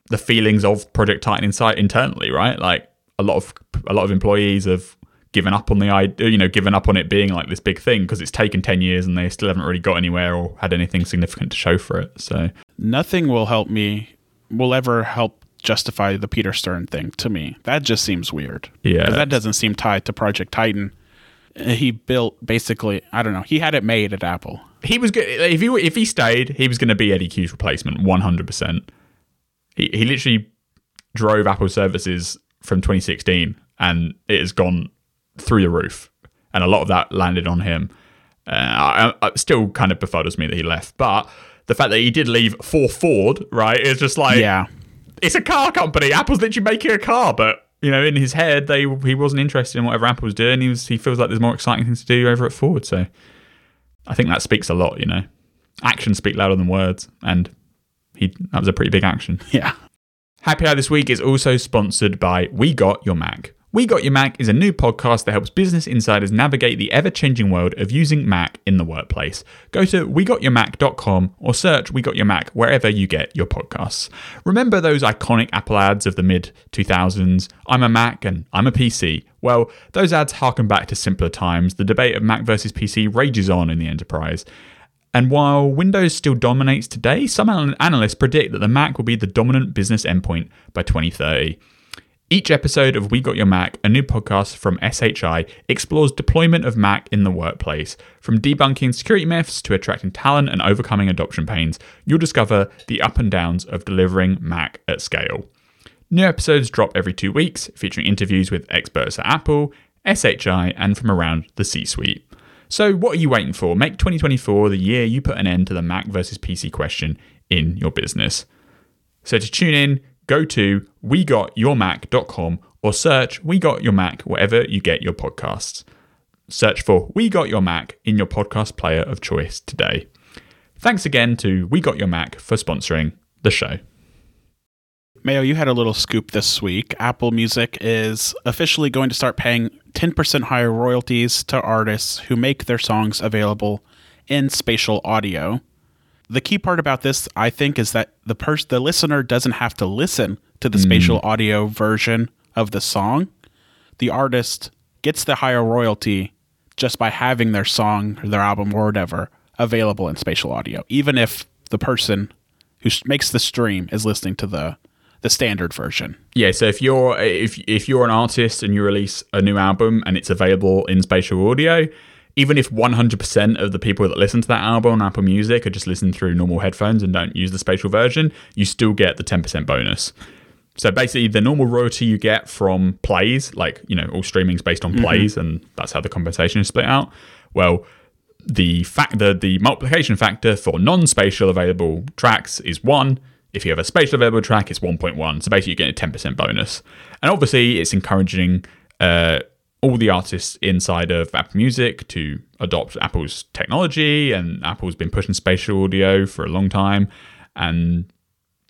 the feelings of Project Titan inside internally, right? Like a lot of a lot of employees have given up on the idea, you know, given up on it being like this big thing because it's taken 10 years and they still haven't really got anywhere or had anything significant to show for it. So, Nothing will help me, will ever help justify the Peter Stern thing to me. That just seems weird. Yeah. that doesn't seem tied to Project Titan. He built basically, I don't know, he had it made at Apple. he was good. If he if he stayed, he was going to be Eddy Cue's replacement, one hundred percent. He he literally drove Apple services from 2016, and it has gone through the roof, and a lot of that landed on him. Uh, I, I, still kind of befuddles me that he left, but the fact that he did leave for Ford, right, is just like Yeah. It's a car company. Apple's literally making a car, but you know, in his head, they he wasn't interested in whatever Apple was doing. He was he feels like there's more exciting things to do over at Ford. So I think that speaks a lot. You know, actions speak louder than words, and he that was a pretty big action. Yeah. Happy Hour this week is also sponsored by We Got Your Mac. We Got Your Mac is a new podcast that helps business insiders navigate the ever changing world of using Mac in the workplace. Go to wegotyourmac.com or search We Got Your Mac wherever you get your podcasts. Remember those iconic Apple ads of the mid 2000s? I'm a Mac and I'm a PC. Well, those ads harken back to simpler times. The debate of Mac versus PC rages on in the enterprise. And while Windows still dominates today, some analysts predict that the Mac will be the dominant business endpoint by 2030. Each episode of We Got Your Mac, a new podcast from SHI, explores deployment of Mac in the workplace. From debunking security myths to attracting talent and overcoming adoption pains, you'll discover the up and downs of delivering Mac at scale. New episodes drop every two weeks, featuring interviews with experts at Apple, SHI, and from around the C suite. So, what are you waiting for? Make 2024 the year you put an end to the Mac versus PC question in your business. So, to tune in, go to wegotyourmac.com or search We Got Your Mac wherever you get your podcasts. Search for We Got Your Mac in your podcast player of choice today. Thanks again to We Got Your Mac for sponsoring the show. Mayo, you had a little scoop this week. Apple Music is officially going to start paying 10% higher royalties to artists who make their songs available in spatial audio. The key part about this, I think, is that the person, the listener doesn't have to listen to the spatial mm. audio version of the song. The artist gets the higher royalty just by having their song or their album or whatever available in spatial audio, even if the person who makes the stream is listening to the the standard version. Yeah, so if you're if if you're an artist and you release a new album and it's available in spatial audio, even if 100% of the people that listen to that album on Apple Music are just listening through normal headphones and don't use the spatial version, you still get the 10% bonus. So basically, the normal royalty you get from plays, like you know, all streaming's based on plays, and that's how the compensation is split out. Well, the fact the the multiplication factor for non-spatial available tracks is one. If you have a spatial available track, it's 1.1. So basically, you get a 10% bonus. And obviously, it's encouraging uh, all the artists inside of Apple Music to adopt Apple's technology. And Apple's been pushing spatial audio for a long time. And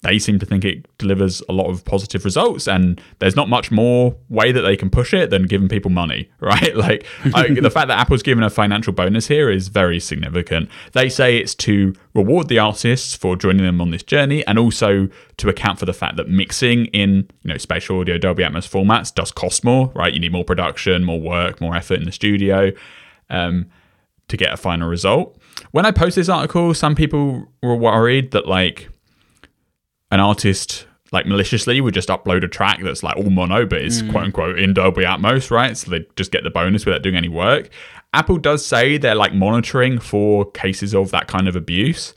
they seem to think it delivers a lot of positive results and there's not much more way that they can push it than giving people money right? Like I, the fact that apple's given a financial bonus here is very significant. They say it's to reward the artists for joining them on this journey and also to account for the fact that mixing in you know spatial audio dolby atmos formats does cost more right? You need more production more work more effort in the studio um, to get a final result. When i post this article some people were worried that like an artist like maliciously would just upload a track that's like all mono but is mm. quote unquote in Dolby Atmos, right? So they just get the bonus without doing any work. Apple does say they're like monitoring for cases of that kind of abuse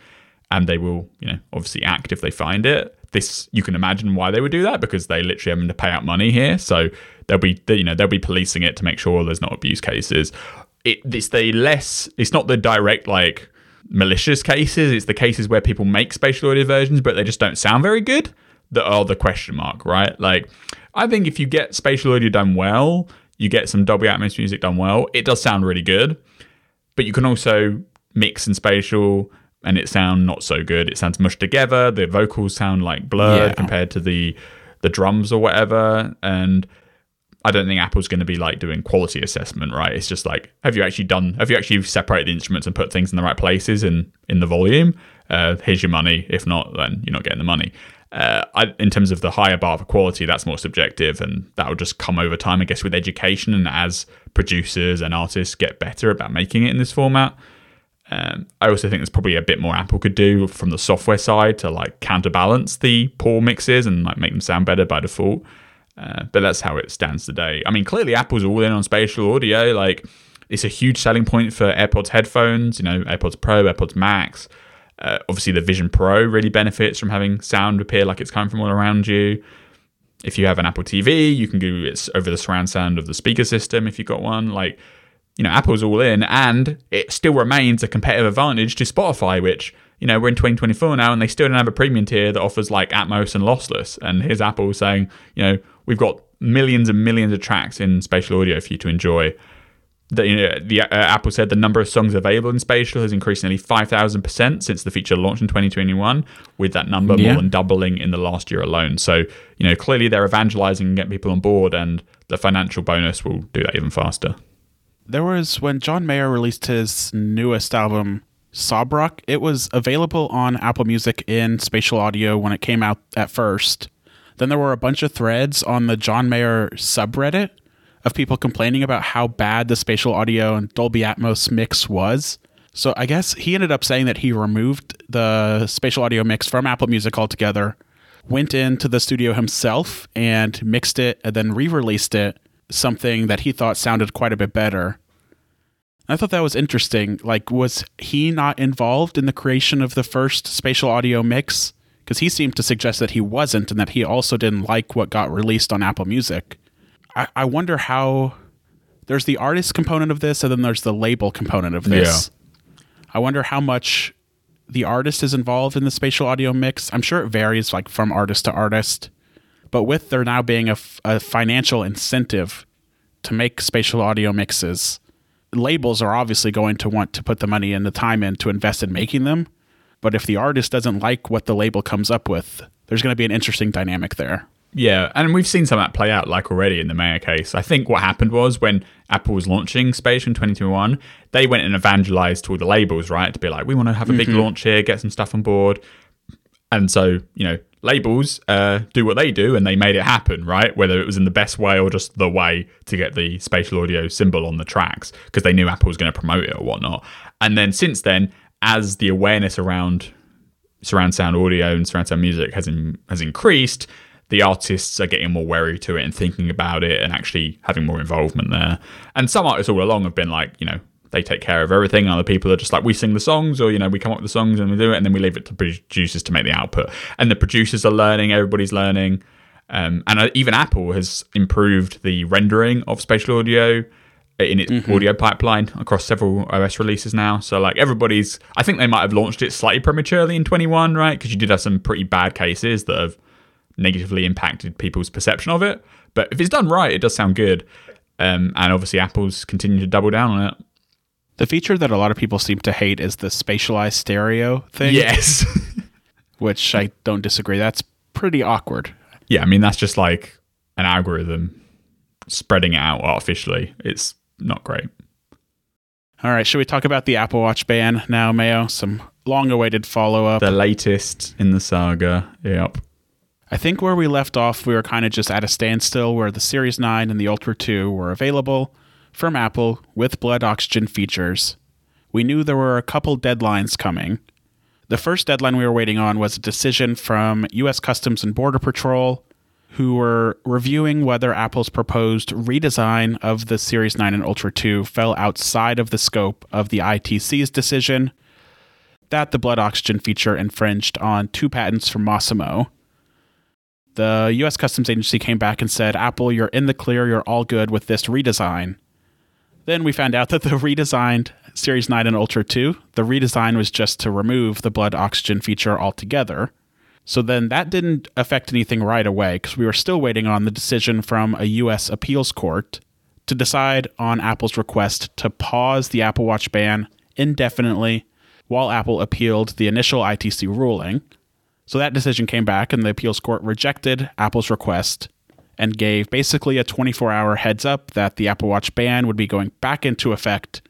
and they will, you know, obviously act if they find it. This you can imagine why they would do that because they literally having to pay out money here. So they'll be you know, they'll be policing it to make sure there's not abuse cases. It it's the less it's not the direct like malicious cases. It's the cases where people make spatial audio versions, but they just don't sound very good. That are the question mark, right? Like, I think if you get spatial audio done well, you get some Dolby Atmos music done well, it does sound really good. But you can also mix in spatial and it sound not so good. It sounds mushed together. The vocals sound like blurred Yeah. compared to the the drums or whatever. And I don't think Apple's going to be like doing quality assessment, right? It's just like, have you actually done? Have you actually separated the instruments and put things in the right places in in the volume? Uh, here's your money. If not, then you're not getting the money. Uh, I, in terms of the higher bar for quality, that's more subjective, and that will just come over time, I guess, with education and as producers and artists get better about making it in this format. Um, I also think there's probably a bit more Apple could do from the software side to like counterbalance the poor mixes and like make them sound better by default. Uh, but that's how it stands today. I mean, clearly Apple's all in on spatial audio. Like It's a huge selling point for AirPods headphones, you know, AirPods Pro, AirPods Max. Uh, obviously, the Vision Pro really benefits from having sound appear like it's coming from all around you. If you have an Apple TV, you can do it over the surround sound of the speaker system if you've got one. Like, you know, Apple's all in, and it still remains a competitive advantage to Spotify, which, you know, we're in 2024 now, and they still don't have a premium tier that offers like Atmos and lossless. And here's Apple saying, you know, we've got millions and millions of tracks in spatial audio for you to enjoy the, you know, the uh, Apple said the number of songs available in spatial has increased nearly 5,000% since the feature launched in 2021, with that number yeah. more than doubling in the last year alone. So, you know, clearly they're evangelizing and getting people on board, and the financial bonus will do that even faster. There was when John Mayer released his newest album, Sob Rock, it was available on Apple Music in spatial audio when it came out at first. Then there were a bunch of threads on the John Mayer subreddit of people complaining about how bad the spatial audio and Dolby Atmos mix was. So I guess he ended up saying that he removed the spatial audio mix from Apple Music altogether, went into the studio himself and mixed it and then re-released it, something that he thought sounded quite a bit better. I thought that was interesting. Like, was he not involved in the creation of the first spatial audio mix? Because he seemed to suggest that he wasn't and that he also didn't like what got released on Apple Music. I, I wonder how there's the artist component of this and then there's the label component of this. Yeah. I wonder how much the artist is involved in the spatial audio mix. I'm sure it varies like from artist to artist, but with there now being a, f- a financial incentive to make spatial audio mixes, labels are obviously going to want to put the money and the time in to invest in making them. But if the artist doesn't like what the label comes up with, there's going to be an interesting dynamic there. Yeah, and we've seen some of that play out, like already in the Mayer case. I think what happened was when Apple was launching Spatial in 2021, they went and evangelized to all the labels, right? To be like, we want to have a big mm-hmm. launch here, get some stuff on board. And so, you know, labels uh, do what they do and they made it happen, right? Whether it was in the best way or just the way to get the spatial audio symbol on the tracks because they knew Apple was going to promote it or whatnot. And then since then, as the awareness around surround sound audio and surround sound music has in, has increased, the artists are getting more wary to it and thinking about it and actually having more involvement there. And some artists all along have been like, you know, they take care of everything. Other people are just like, we sing the songs, or, you know, we come up with the songs and we do it, and then we leave it to producers to make the output. And the producers are learning, everybody's learning. Um, and uh, even Apple has improved the rendering of spatial audio in its mm-hmm. audio pipeline across several OS releases now. So like everybody's, I think they might have launched it slightly prematurely in 21, right? Because you did have some pretty bad cases that have negatively impacted people's perception of it. But if it's done right, it does sound good. Um, and obviously, Apple's continue to double down on it. The feature that a lot of people seem to hate is the spatialized stereo thing. Yes. which I don't disagree. That's pretty awkward. Yeah, I mean, that's just like an algorithm spreading it out artificially. It's not great. All right, should we talk about the Apple Watch ban now, Mayo? Some long awaited follow up. The latest in the saga. Yep. I think where we left off, we were kind of just at a standstill where the Series 9 and the Ultra 2 were available from Apple with blood oxygen features. We knew there were a couple deadlines coming. The first deadline we were waiting on was a decision from US Customs and Border Patrol, who were reviewing whether Apple's proposed redesign of the Series 9 and Ultra 2 fell outside of the scope of the ITC's decision that the blood oxygen feature infringed on two patents from Masimo the US Customs Agency came back and said, Apple, you're in the clear, you're all good with this redesign. Then we found out that the redesigned Series 9 and Ultra 2, the redesign was just to remove the blood oxygen feature altogether. So then that didn't affect anything right away because we were still waiting on the decision from a US appeals court to decide on Apple's request to pause the Apple Watch ban indefinitely while Apple appealed the initial ITC ruling. So that decision came back, and the appeals court rejected Apple's request and gave basically a 24 hour heads up that the Apple Watch ban would be going back into effect.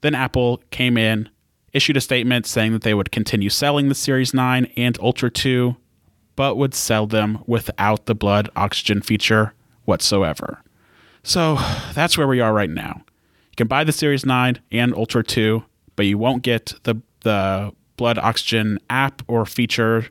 Then Apple came in, issued a statement saying that they would continue selling the Series 9 and Ultra 2, but would sell them without the blood oxygen feature whatsoever. So that's where we are right now. You can buy the Series 9 and Ultra 2, but you won't get the, the blood oxygen app or feature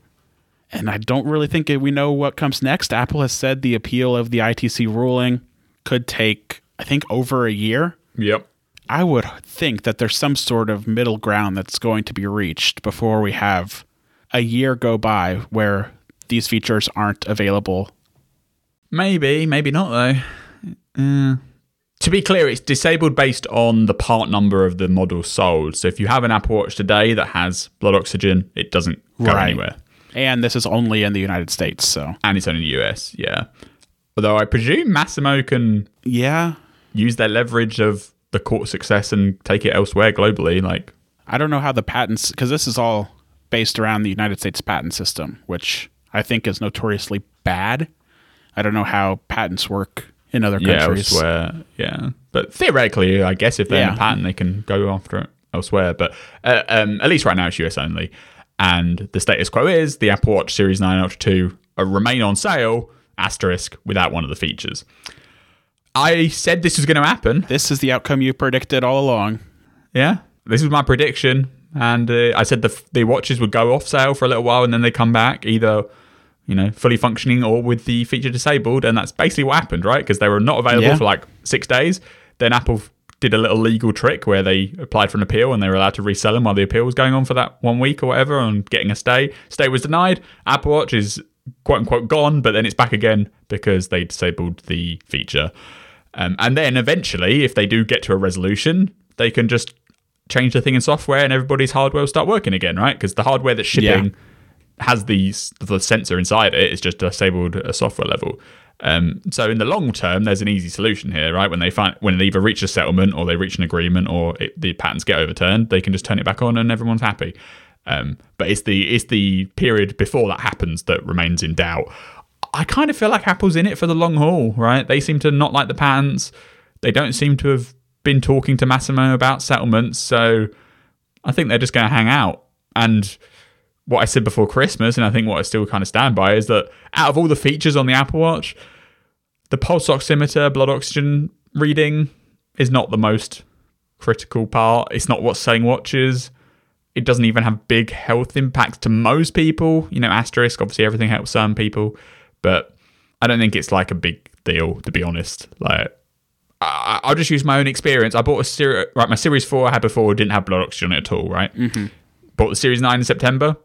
and I don't really think we know what comes next. Apple has said the appeal of the ITC ruling could take, I think, over a year. Yep. I would think that there's some sort of middle ground that's going to be reached before we have a year go by where these features aren't available. Maybe, maybe not though. Uh, to be clear, it's disabled based on the part number of the model sold. So if you have an Apple Watch today that has blood oxygen, it doesn't go Right. anywhere. And this is only in the United States, so And it's only in the US, yeah. Although I presume Masimo can yeah. use their leverage of the court success and take it elsewhere globally. Like, I don't know how the patents because this is all based around the United States patent system, which I think is notoriously bad. I don't know how patents work in other countries. yeah, elsewhere, yeah. But theoretically, I guess if they're in a patent, they can go after it elsewhere. But uh, um, at least right now, it's US only. And the status quo is the Apple Watch Series 9 Ultra 2 uh, remain on sale, asterisk, without one of the features. I said this was going to happen. This is the outcome you predicted all along. Yeah, this was my prediction, and uh, I said the the watches would go off sale for a little while, and then they come back either, you know, fully functioning or with the feature disabled, and that's basically what happened, right? Because they were not available Yeah. for like six days. Then Apple did a little legal trick where they applied for an appeal and they were allowed to resell them while the appeal was going on for that one week or whatever, and getting a stay. Stay was denied. Apple Watch is quote unquote gone, but then it's back again because they disabled the feature. Um, and then eventually, if they do get to a resolution, they can just change the thing in software and everybody's hardware will start working again, right? Because the hardware that's shipping has these the sensor inside it. It's just disabled at a software level. Um, so in the long term, there's an easy solution here, right? When they find when they either reach a settlement or they reach an agreement or it, the patents get overturned, they can just turn it back on and everyone's happy. Um, but it's the it's the period before that happens that remains in doubt. I kind of feel like Apple's in it for the long haul, right? They seem to not like the patents. They don't seem to have been talking to Masimo about settlements, so I think they're just going to hang out. And what I said before Christmas, and I think what I still kind of stand by, is that out of all the features on the Apple Watch, the pulse oximeter, blood oxygen reading is not the most critical part. It's not what's saying watches. It doesn't even have big health impacts to most people. You know, asterisk, obviously everything helps some people, but I don't think it's like a big deal, to be honest. Like, I, I'll just use my own experience. I bought a series, right? My Series 4 I had before didn't have blood oxygen at all, right? Mm-hmm. Bought the Series 9 in September,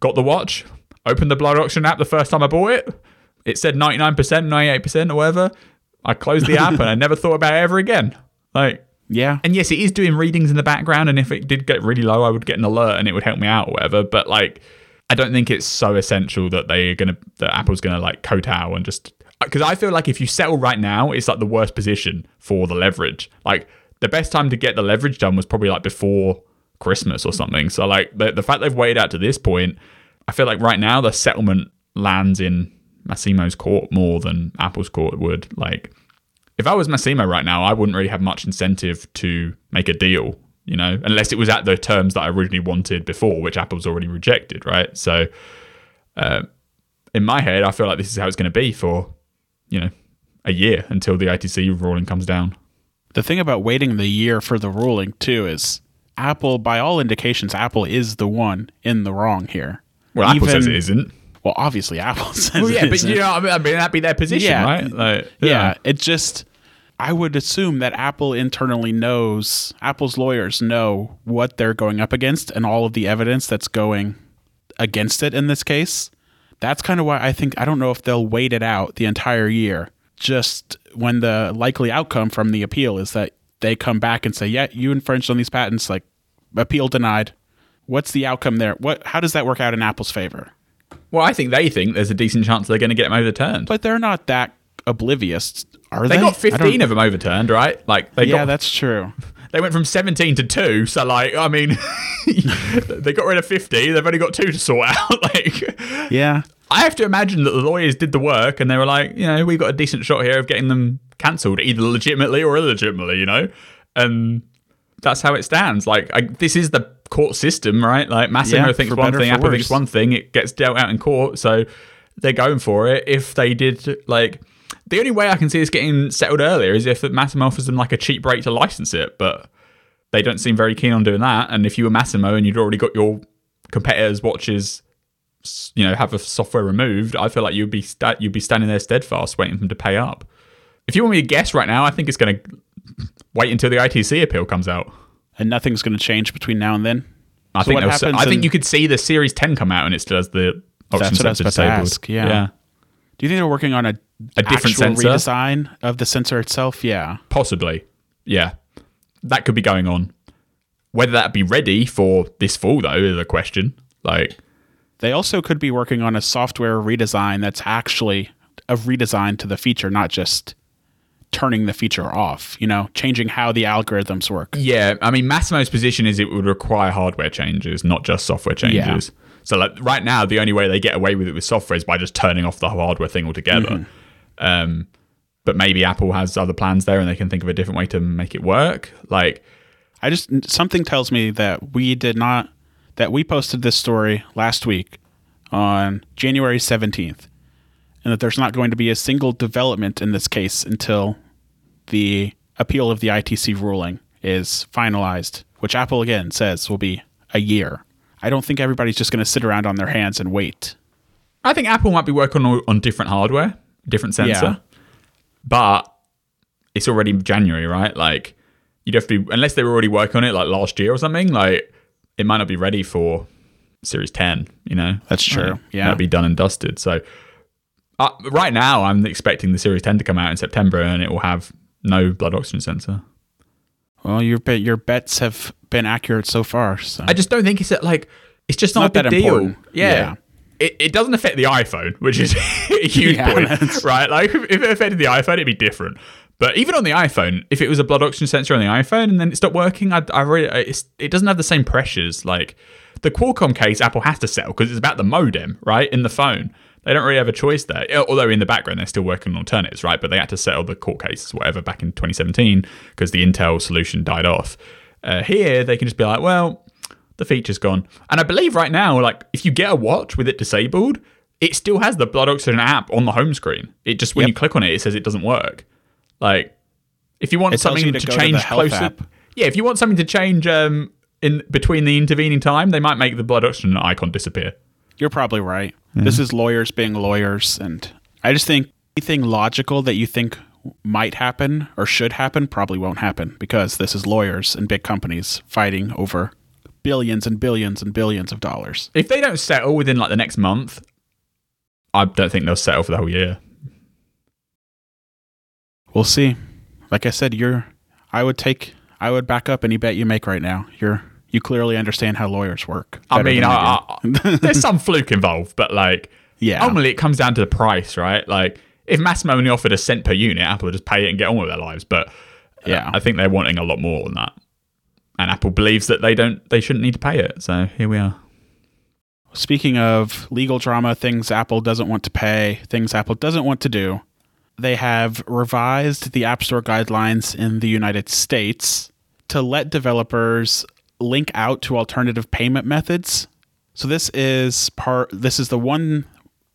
got the watch, opened the blood oxygen app the first time I bought it. It said 99%, 98% or whatever. I closed the app and I never thought about it ever again. Like, Yeah. and yes, it is doing readings in the background, and if it did get really low, I would get an alert and it would help me out or whatever. But like, I don't think it's so essential that they're gonna that Apple's gonna like kowtow and just uh, because I feel like if you settle right now, it's like the worst position for the leverage. Like the best time to get the leverage done was probably like before Christmas or something. So like the the fact they've waited out to this point, I feel like right now the settlement lands in Masimo's court more than Apple's court would. Like if I was Masimo right now, I wouldn't really have much incentive to make a deal, you know, unless it was at the terms that I originally wanted before, which Apple's already rejected, right? So, uh, in my head, I feel like this is how it's going to be for, you know, a year until the ITC ruling comes down. The thing about waiting the year for the ruling too is Apple, by all indications, Apple is the one in the wrong here. Well, Apple says it isn't. Well, obviously Apple says Well, yeah, it but isn't. you know, I mean, I mean, that'd be their position, Yeah. right? Like, yeah, it just I would assume that Apple internally knows Apple's lawyers know what they're going up against and all of the evidence that's going against it in this case. That's kind of why I think I don't know if they'll wait it out the entire year. Just when the likely outcome from the appeal is that they come back and say, "Yeah, you infringed on these patents, like appeal denied." What's the outcome there? What how does that work out in Apple's favor? Well, I think they think there's a decent chance they're going to get them overturned. But they're not that oblivious, are they they? got 15 of them overturned, right? Like, they Yeah, got that's true. They went from 17 to 2, so like, I mean, they got rid of 50, they've only got 2 to sort out. like, Yeah. I have to imagine that the lawyers did the work and they were like, you know, we've got a decent shot here of getting them cancelled, either legitimately or illegitimately, you know? And that's how it stands. Like, I, this is the court system, right? Like, Masimo Yeah, thinks one thing, Apple thinks one thing, it gets dealt out in court, so they're going for it. If they did, like, the only way I can see this getting settled earlier is if Masimo offers them like a cheap rate to license it, but they don't seem very keen on doing that. And if you were Masimo and you'd already got your competitors' watches, you know, have a software removed, I feel like you'd be sta- you'd be standing there steadfast, waiting for them to pay up. If you want me to guess right now, I think it's going to wait until the ITC appeal comes out. And nothing's going to change between now and then. I So think happens I think you could see the Series 10 come out and it still has the oxygen That's what I was sensor disabled. ask, yeah. Do you think they're working on a, A different sensor? redesign of the sensor itself? Yeah. Possibly. Yeah. That could be going on. Whether that be ready for this fall though is a question. Like They also could be working on a software redesign that's actually a redesign to the feature, not just turning the feature off, you know, changing how the algorithms work. Yeah, I mean, Masimo's position is it would require hardware changes, not just software changes. Yeah. So, like right now, the only way they get away with it with software is by just turning off the hardware thing altogether. Um, but maybe Apple has other plans there, and they can think of a different way to make it work. Like, I just something tells me that we did not that we posted this story last week on January 17th and that there's not going to be a single development in this case until the appeal of the ITC ruling is finalized, which Apple again says will be a year. I don't think everybody's just going to sit around on their hands and wait. I think Apple might be working on, on different hardware, different sensor, Yeah. but it's already January, right? Like, you'd have to, unless they were already working on it like last year or something, like, it might not be ready for Series 10, you know? That's true, Like, yeah. That'd be done and dusted. So, uh, right now, I'm expecting the Series 10 to come out in September and it will have no blood oxygen sensor. Well, your bet your bets have been accurate so far. So I just don't think it's a, like it's just not, not a that big deal. important. Yeah. Yeah. It, it doesn't affect the iPhone, which is a huge Yeah, point, right? Like if it affected the iPhone, it'd be different. But even on the iPhone, if it was a blood oxygen sensor on the iPhone and then it stopped working, I, I really, it's, it doesn't have the same pressures. Like the Qualcomm case, Apple has to settle because it's about the modem, right, in the phone. They don't really have a choice there. Although in the background they're still working on alternatives, right? But they had to settle the court cases, whatever, back in 2017 because the Intel solution died off. Uh, here they can just be like, well, the feature's gone. And I believe right now, like if you get a watch with it disabled, it still has the blood oxygen app on the home screen. It just when Yep. you click on it, it says it doesn't work. Like if you want It something to, to to change health closer, app. yeah, if you want something to change um, in between the intervening time, they might make the blood oxygen icon disappear. You're probably right. This mm-hmm. is lawyers being lawyers, and I just think anything logical that you think might happen or should happen probably won't happen because this is lawyers and big companies fighting over billions and billions and billions of dollars. If they don't settle within like the next month, I don't think they'll settle for the whole year. We'll see. Like I said, you're. I would take. I would back up any bet you make right now. You're. You clearly understand how lawyers work. I mean, I. I, there's some fluke involved, but like, Yeah. ultimately it comes down to the price, right? Like, if Masimo only offered a cent per unit, Apple would just pay it and get on with their lives. But uh, Yeah. I think they're wanting a lot more than that, and Apple believes that they don't, they shouldn't need to pay it. So here we are. Speaking of legal drama, things Apple doesn't want to pay, things Apple doesn't want to do, they have revised the App Store guidelines in the United States to let developers link out to alternative payment methods. So this is part this is the one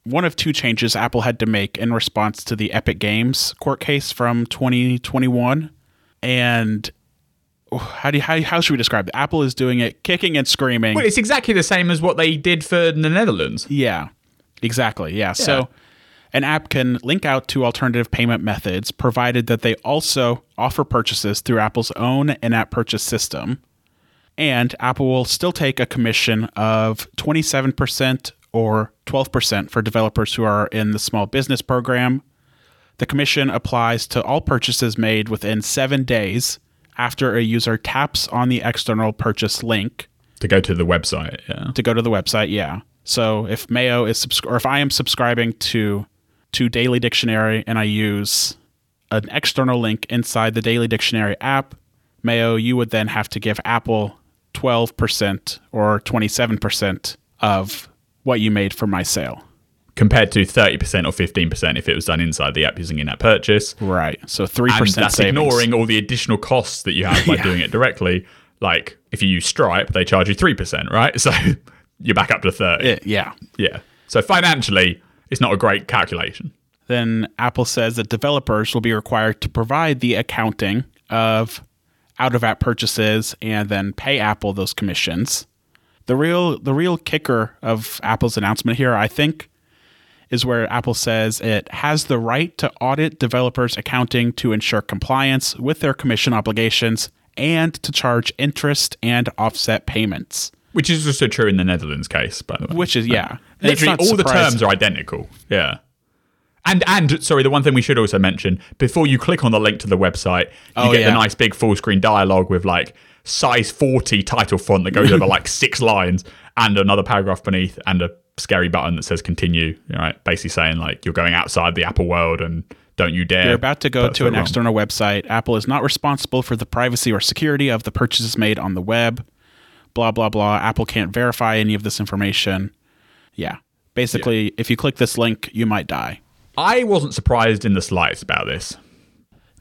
one of two changes Apple had to make in response to the Epic Games court case from 2021 and how do you, how, how should we describe it? Apple is doing it kicking and screaming. Well, it's exactly the same as what they did for the Netherlands. Yeah, exactly. Yeah. So an app can link out to alternative payment methods provided that they also offer purchases through Apple's own in app purchase system. And Apple will still take a commission of 27% or 12% for developers who are in the small business program. The commission applies to all purchases made within seven days after a user taps on the external purchase link To go to the website, yeah. to go to the website. Yeah. So if Mayo is subscri- or if I am subscribing to to Daily Dictionary and I use an external link inside the Daily Dictionary app, Mayo, you would then have to give Apple twelve percent or twenty seven percent of what you made from my sale. Compared to 30% or 15% if it was done inside the app using in-app purchase. Right. So three And percent that's savings. ignoring all the additional costs that you have by Yeah. doing it directly. Like if you use Stripe, they charge you 3%, right? So you're back up to 30. Yeah. Yeah. So financially, it's not a great calculation. then Apple says that developers will be required to provide the accounting of out of app purchases and then pay Apple those commissions. The real the real kicker of Apple's announcement here, I think, is where Apple says it has the right to audit developers' accounting to ensure compliance with their commission obligations and to charge interest and offset payments. Which is also true in the Netherlands case, by the way. Which is, yeah. Literally, all the terms are identical. Yeah. And and sorry, the one thing we should also mention before you click on the link to the website, you Oh, get yeah. the nice big full screen dialogue with like size forty title font that goes over like six lines and another paragraph beneath and a scary button that says continue. Right, basically saying like you're going outside the Apple world and don't you dare. You're about to go to an wrong. external website. Apple is not responsible for the privacy or security of the purchases made on the web. Blah, blah, blah. Apple can't verify any of this information. Yeah. Basically, if you click this link, you might die. I wasn't surprised in the slightest about this.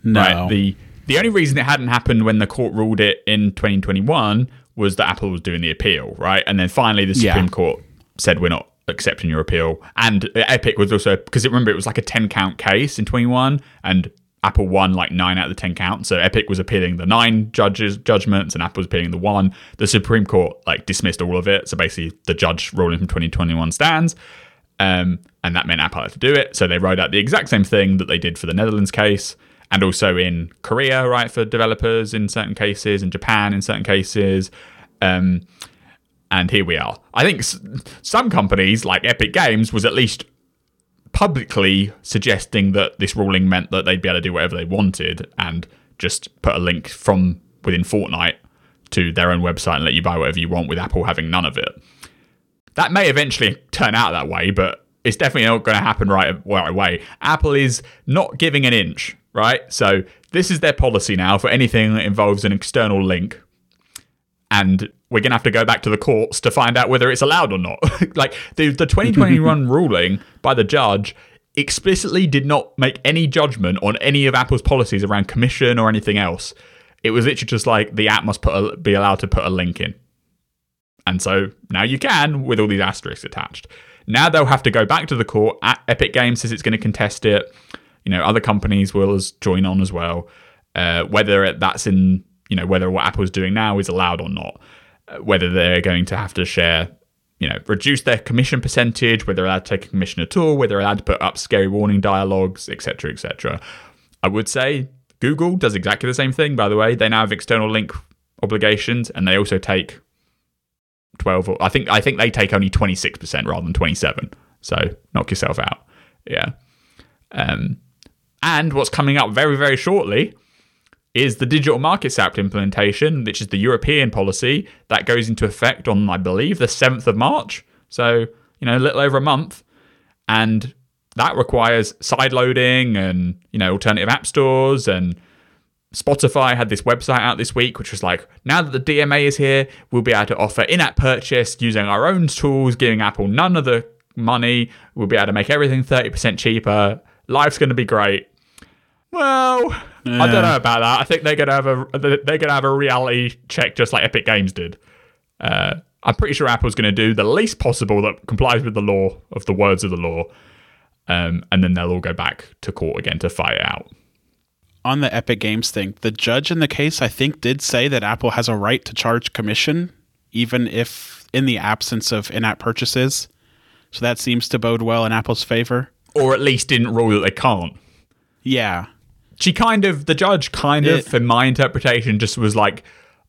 No. Right. The the only reason it hadn't happened when the court ruled it in 2021 was that Apple was doing the appeal, right? And then finally the Yeah. Supreme Court said we're not accepting your appeal. And Epic was also because remember it was like a 10 count case in 21 and Apple won like 9 out of the 10 counts. So Epic was appealing the 9 judges judgments and Apple was appealing the 1. The Supreme Court like dismissed all of it. So basically the judge ruling from 2021 stands. Um, and that meant Apple had to do it. So they wrote out the exact same thing that they did for the Netherlands case, and also in Korea, right, for developers in certain cases, in Japan in certain cases. Um, and here we are. I think s- some companies, like Epic Games, was at least publicly suggesting that this ruling meant that they'd be able to do whatever they wanted and just put a link from within Fortnite to their own website and let you buy whatever you want with Apple having none of it that may eventually turn out that way, but it's definitely not going to happen right, right away. Apple is not giving an inch, right? So this is their policy now for anything that involves an external link. And we're going to have to go back to the courts to find out whether it's allowed or not. like the, the 2021 ruling by the judge explicitly did not make any judgment on any of Apple's policies around commission or anything else. It was literally just like the app must put a, be allowed to put a link in. And so now you can with all these asterisks attached. Now they'll have to go back to the court. Epic Games says it's going to contest it. You know, other companies will join on as well. Uh, whether that's in, you know, whether what Apple's doing now is allowed or not. Uh, whether they're going to have to share, you know, reduce their commission percentage, whether they're allowed to take a commission at all, whether they're allowed to put up scary warning dialogues, etc., etc. I would say Google does exactly the same thing. By the way, they now have external link obligations, and they also take 12 or I think I think they take only 26% rather than 27. So knock yourself out. Yeah. Um and what's coming up very very shortly is the Digital Markets Act implementation, which is the European policy that goes into effect on I believe the 7th of March. So, you know, a little over a month and that requires sideloading and, you know, alternative app stores and Spotify had this website out this week, which was like, now that the DMA is here, we'll be able to offer in app purchase using our own tools, giving Apple none of the money. We'll be able to make everything 30% cheaper. Life's going to be great. Well, I don't know about that. I think they're going to have a they're going to have a reality check just like Epic Games did. Uh, I'm pretty sure Apple's going to do the least possible that complies with the law of the words of the law, um, and then they'll all go back to court again to fight it out. On the Epic Games thing, the judge in the case, I think, did say that Apple has a right to charge commission, even if in the absence of in app purchases. So that seems to bode well in Apple's favor. Or at least didn't rule that they can't. Yeah. she kind of the judge kind of It- in my interpretation just was like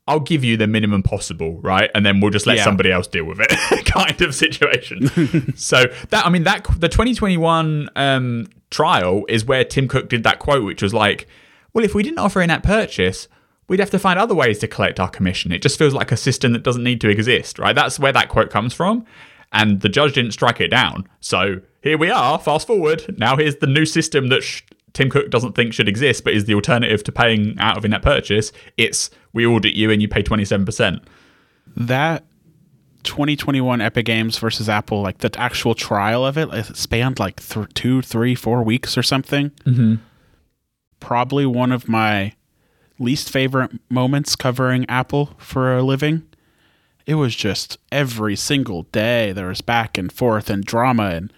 i'll give you the minimum possible right and then we'll just let Yeah. somebody else deal with it kind of situation so that i mean that the 2021 um, trial is where tim cook did that quote which was like well if we didn't offer in-app purchase we'd have to find other ways to collect our commission it just feels like a system that doesn't need to exist right that's where that quote comes from and the judge didn't strike it down so here we are fast forward now here's the new system that sh- Tim Cook doesn't think should exist, but is the alternative to paying out of in-app purchase. It's we audit you and you pay twenty seven percent. That 2021 Epic Games versus Apple, like the actual trial of it, it spanned like th- two, three, four weeks or something. Mm-hmm. Probably one of my least favorite moments covering Apple for a living. It was just every single day there was back and forth and drama and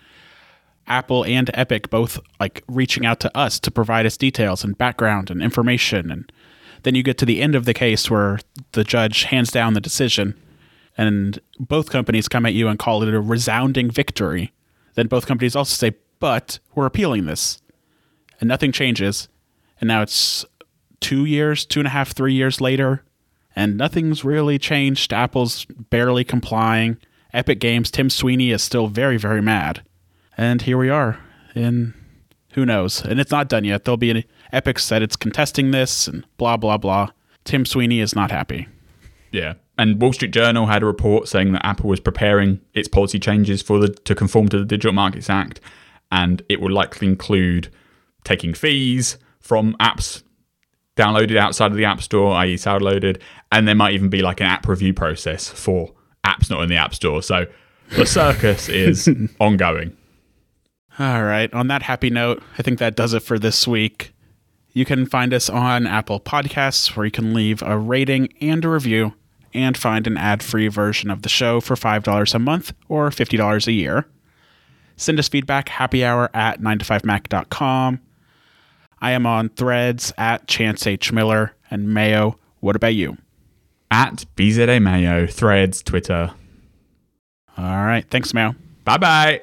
Apple and Epic both like reaching out to us to provide us details and background and information and then you get to the end of the case where the judge hands down the decision and both companies come at you and call it a resounding victory Then both companies also say, but we're appealing this. And nothing changes. And now it's two years, two and a half, three years later, and nothing's really changed. Apple's barely complying. Epic Games, Tim Sweeney is still very, very mad. And here we are. in who knows? And it's not done yet. There'll be an Epic said it's contesting this and blah, blah, blah. Tim Sweeney is not happy. Yeah. And Wall Street Journal had a report saying that Apple was preparing its policy changes for the to conform to the Digital Markets Act, and it will likely include taking fees from apps downloaded outside of the App Store, i.e., downloaded, and there might even be like an app review process for apps not in the App Store. So the circus is ongoing. All right. On that happy note, I think that does it for this week. You can find us on Apple Podcasts, where you can leave a rating and a review and find an ad free version of the show for $5 a month or $50 a year. Send us feedback, happy hour at 9to5mac.com. I am on threads at Chance H. Miller and Mayo. What about you? At BZA Mayo, threads, Twitter. All right. Thanks, Mayo. Bye bye.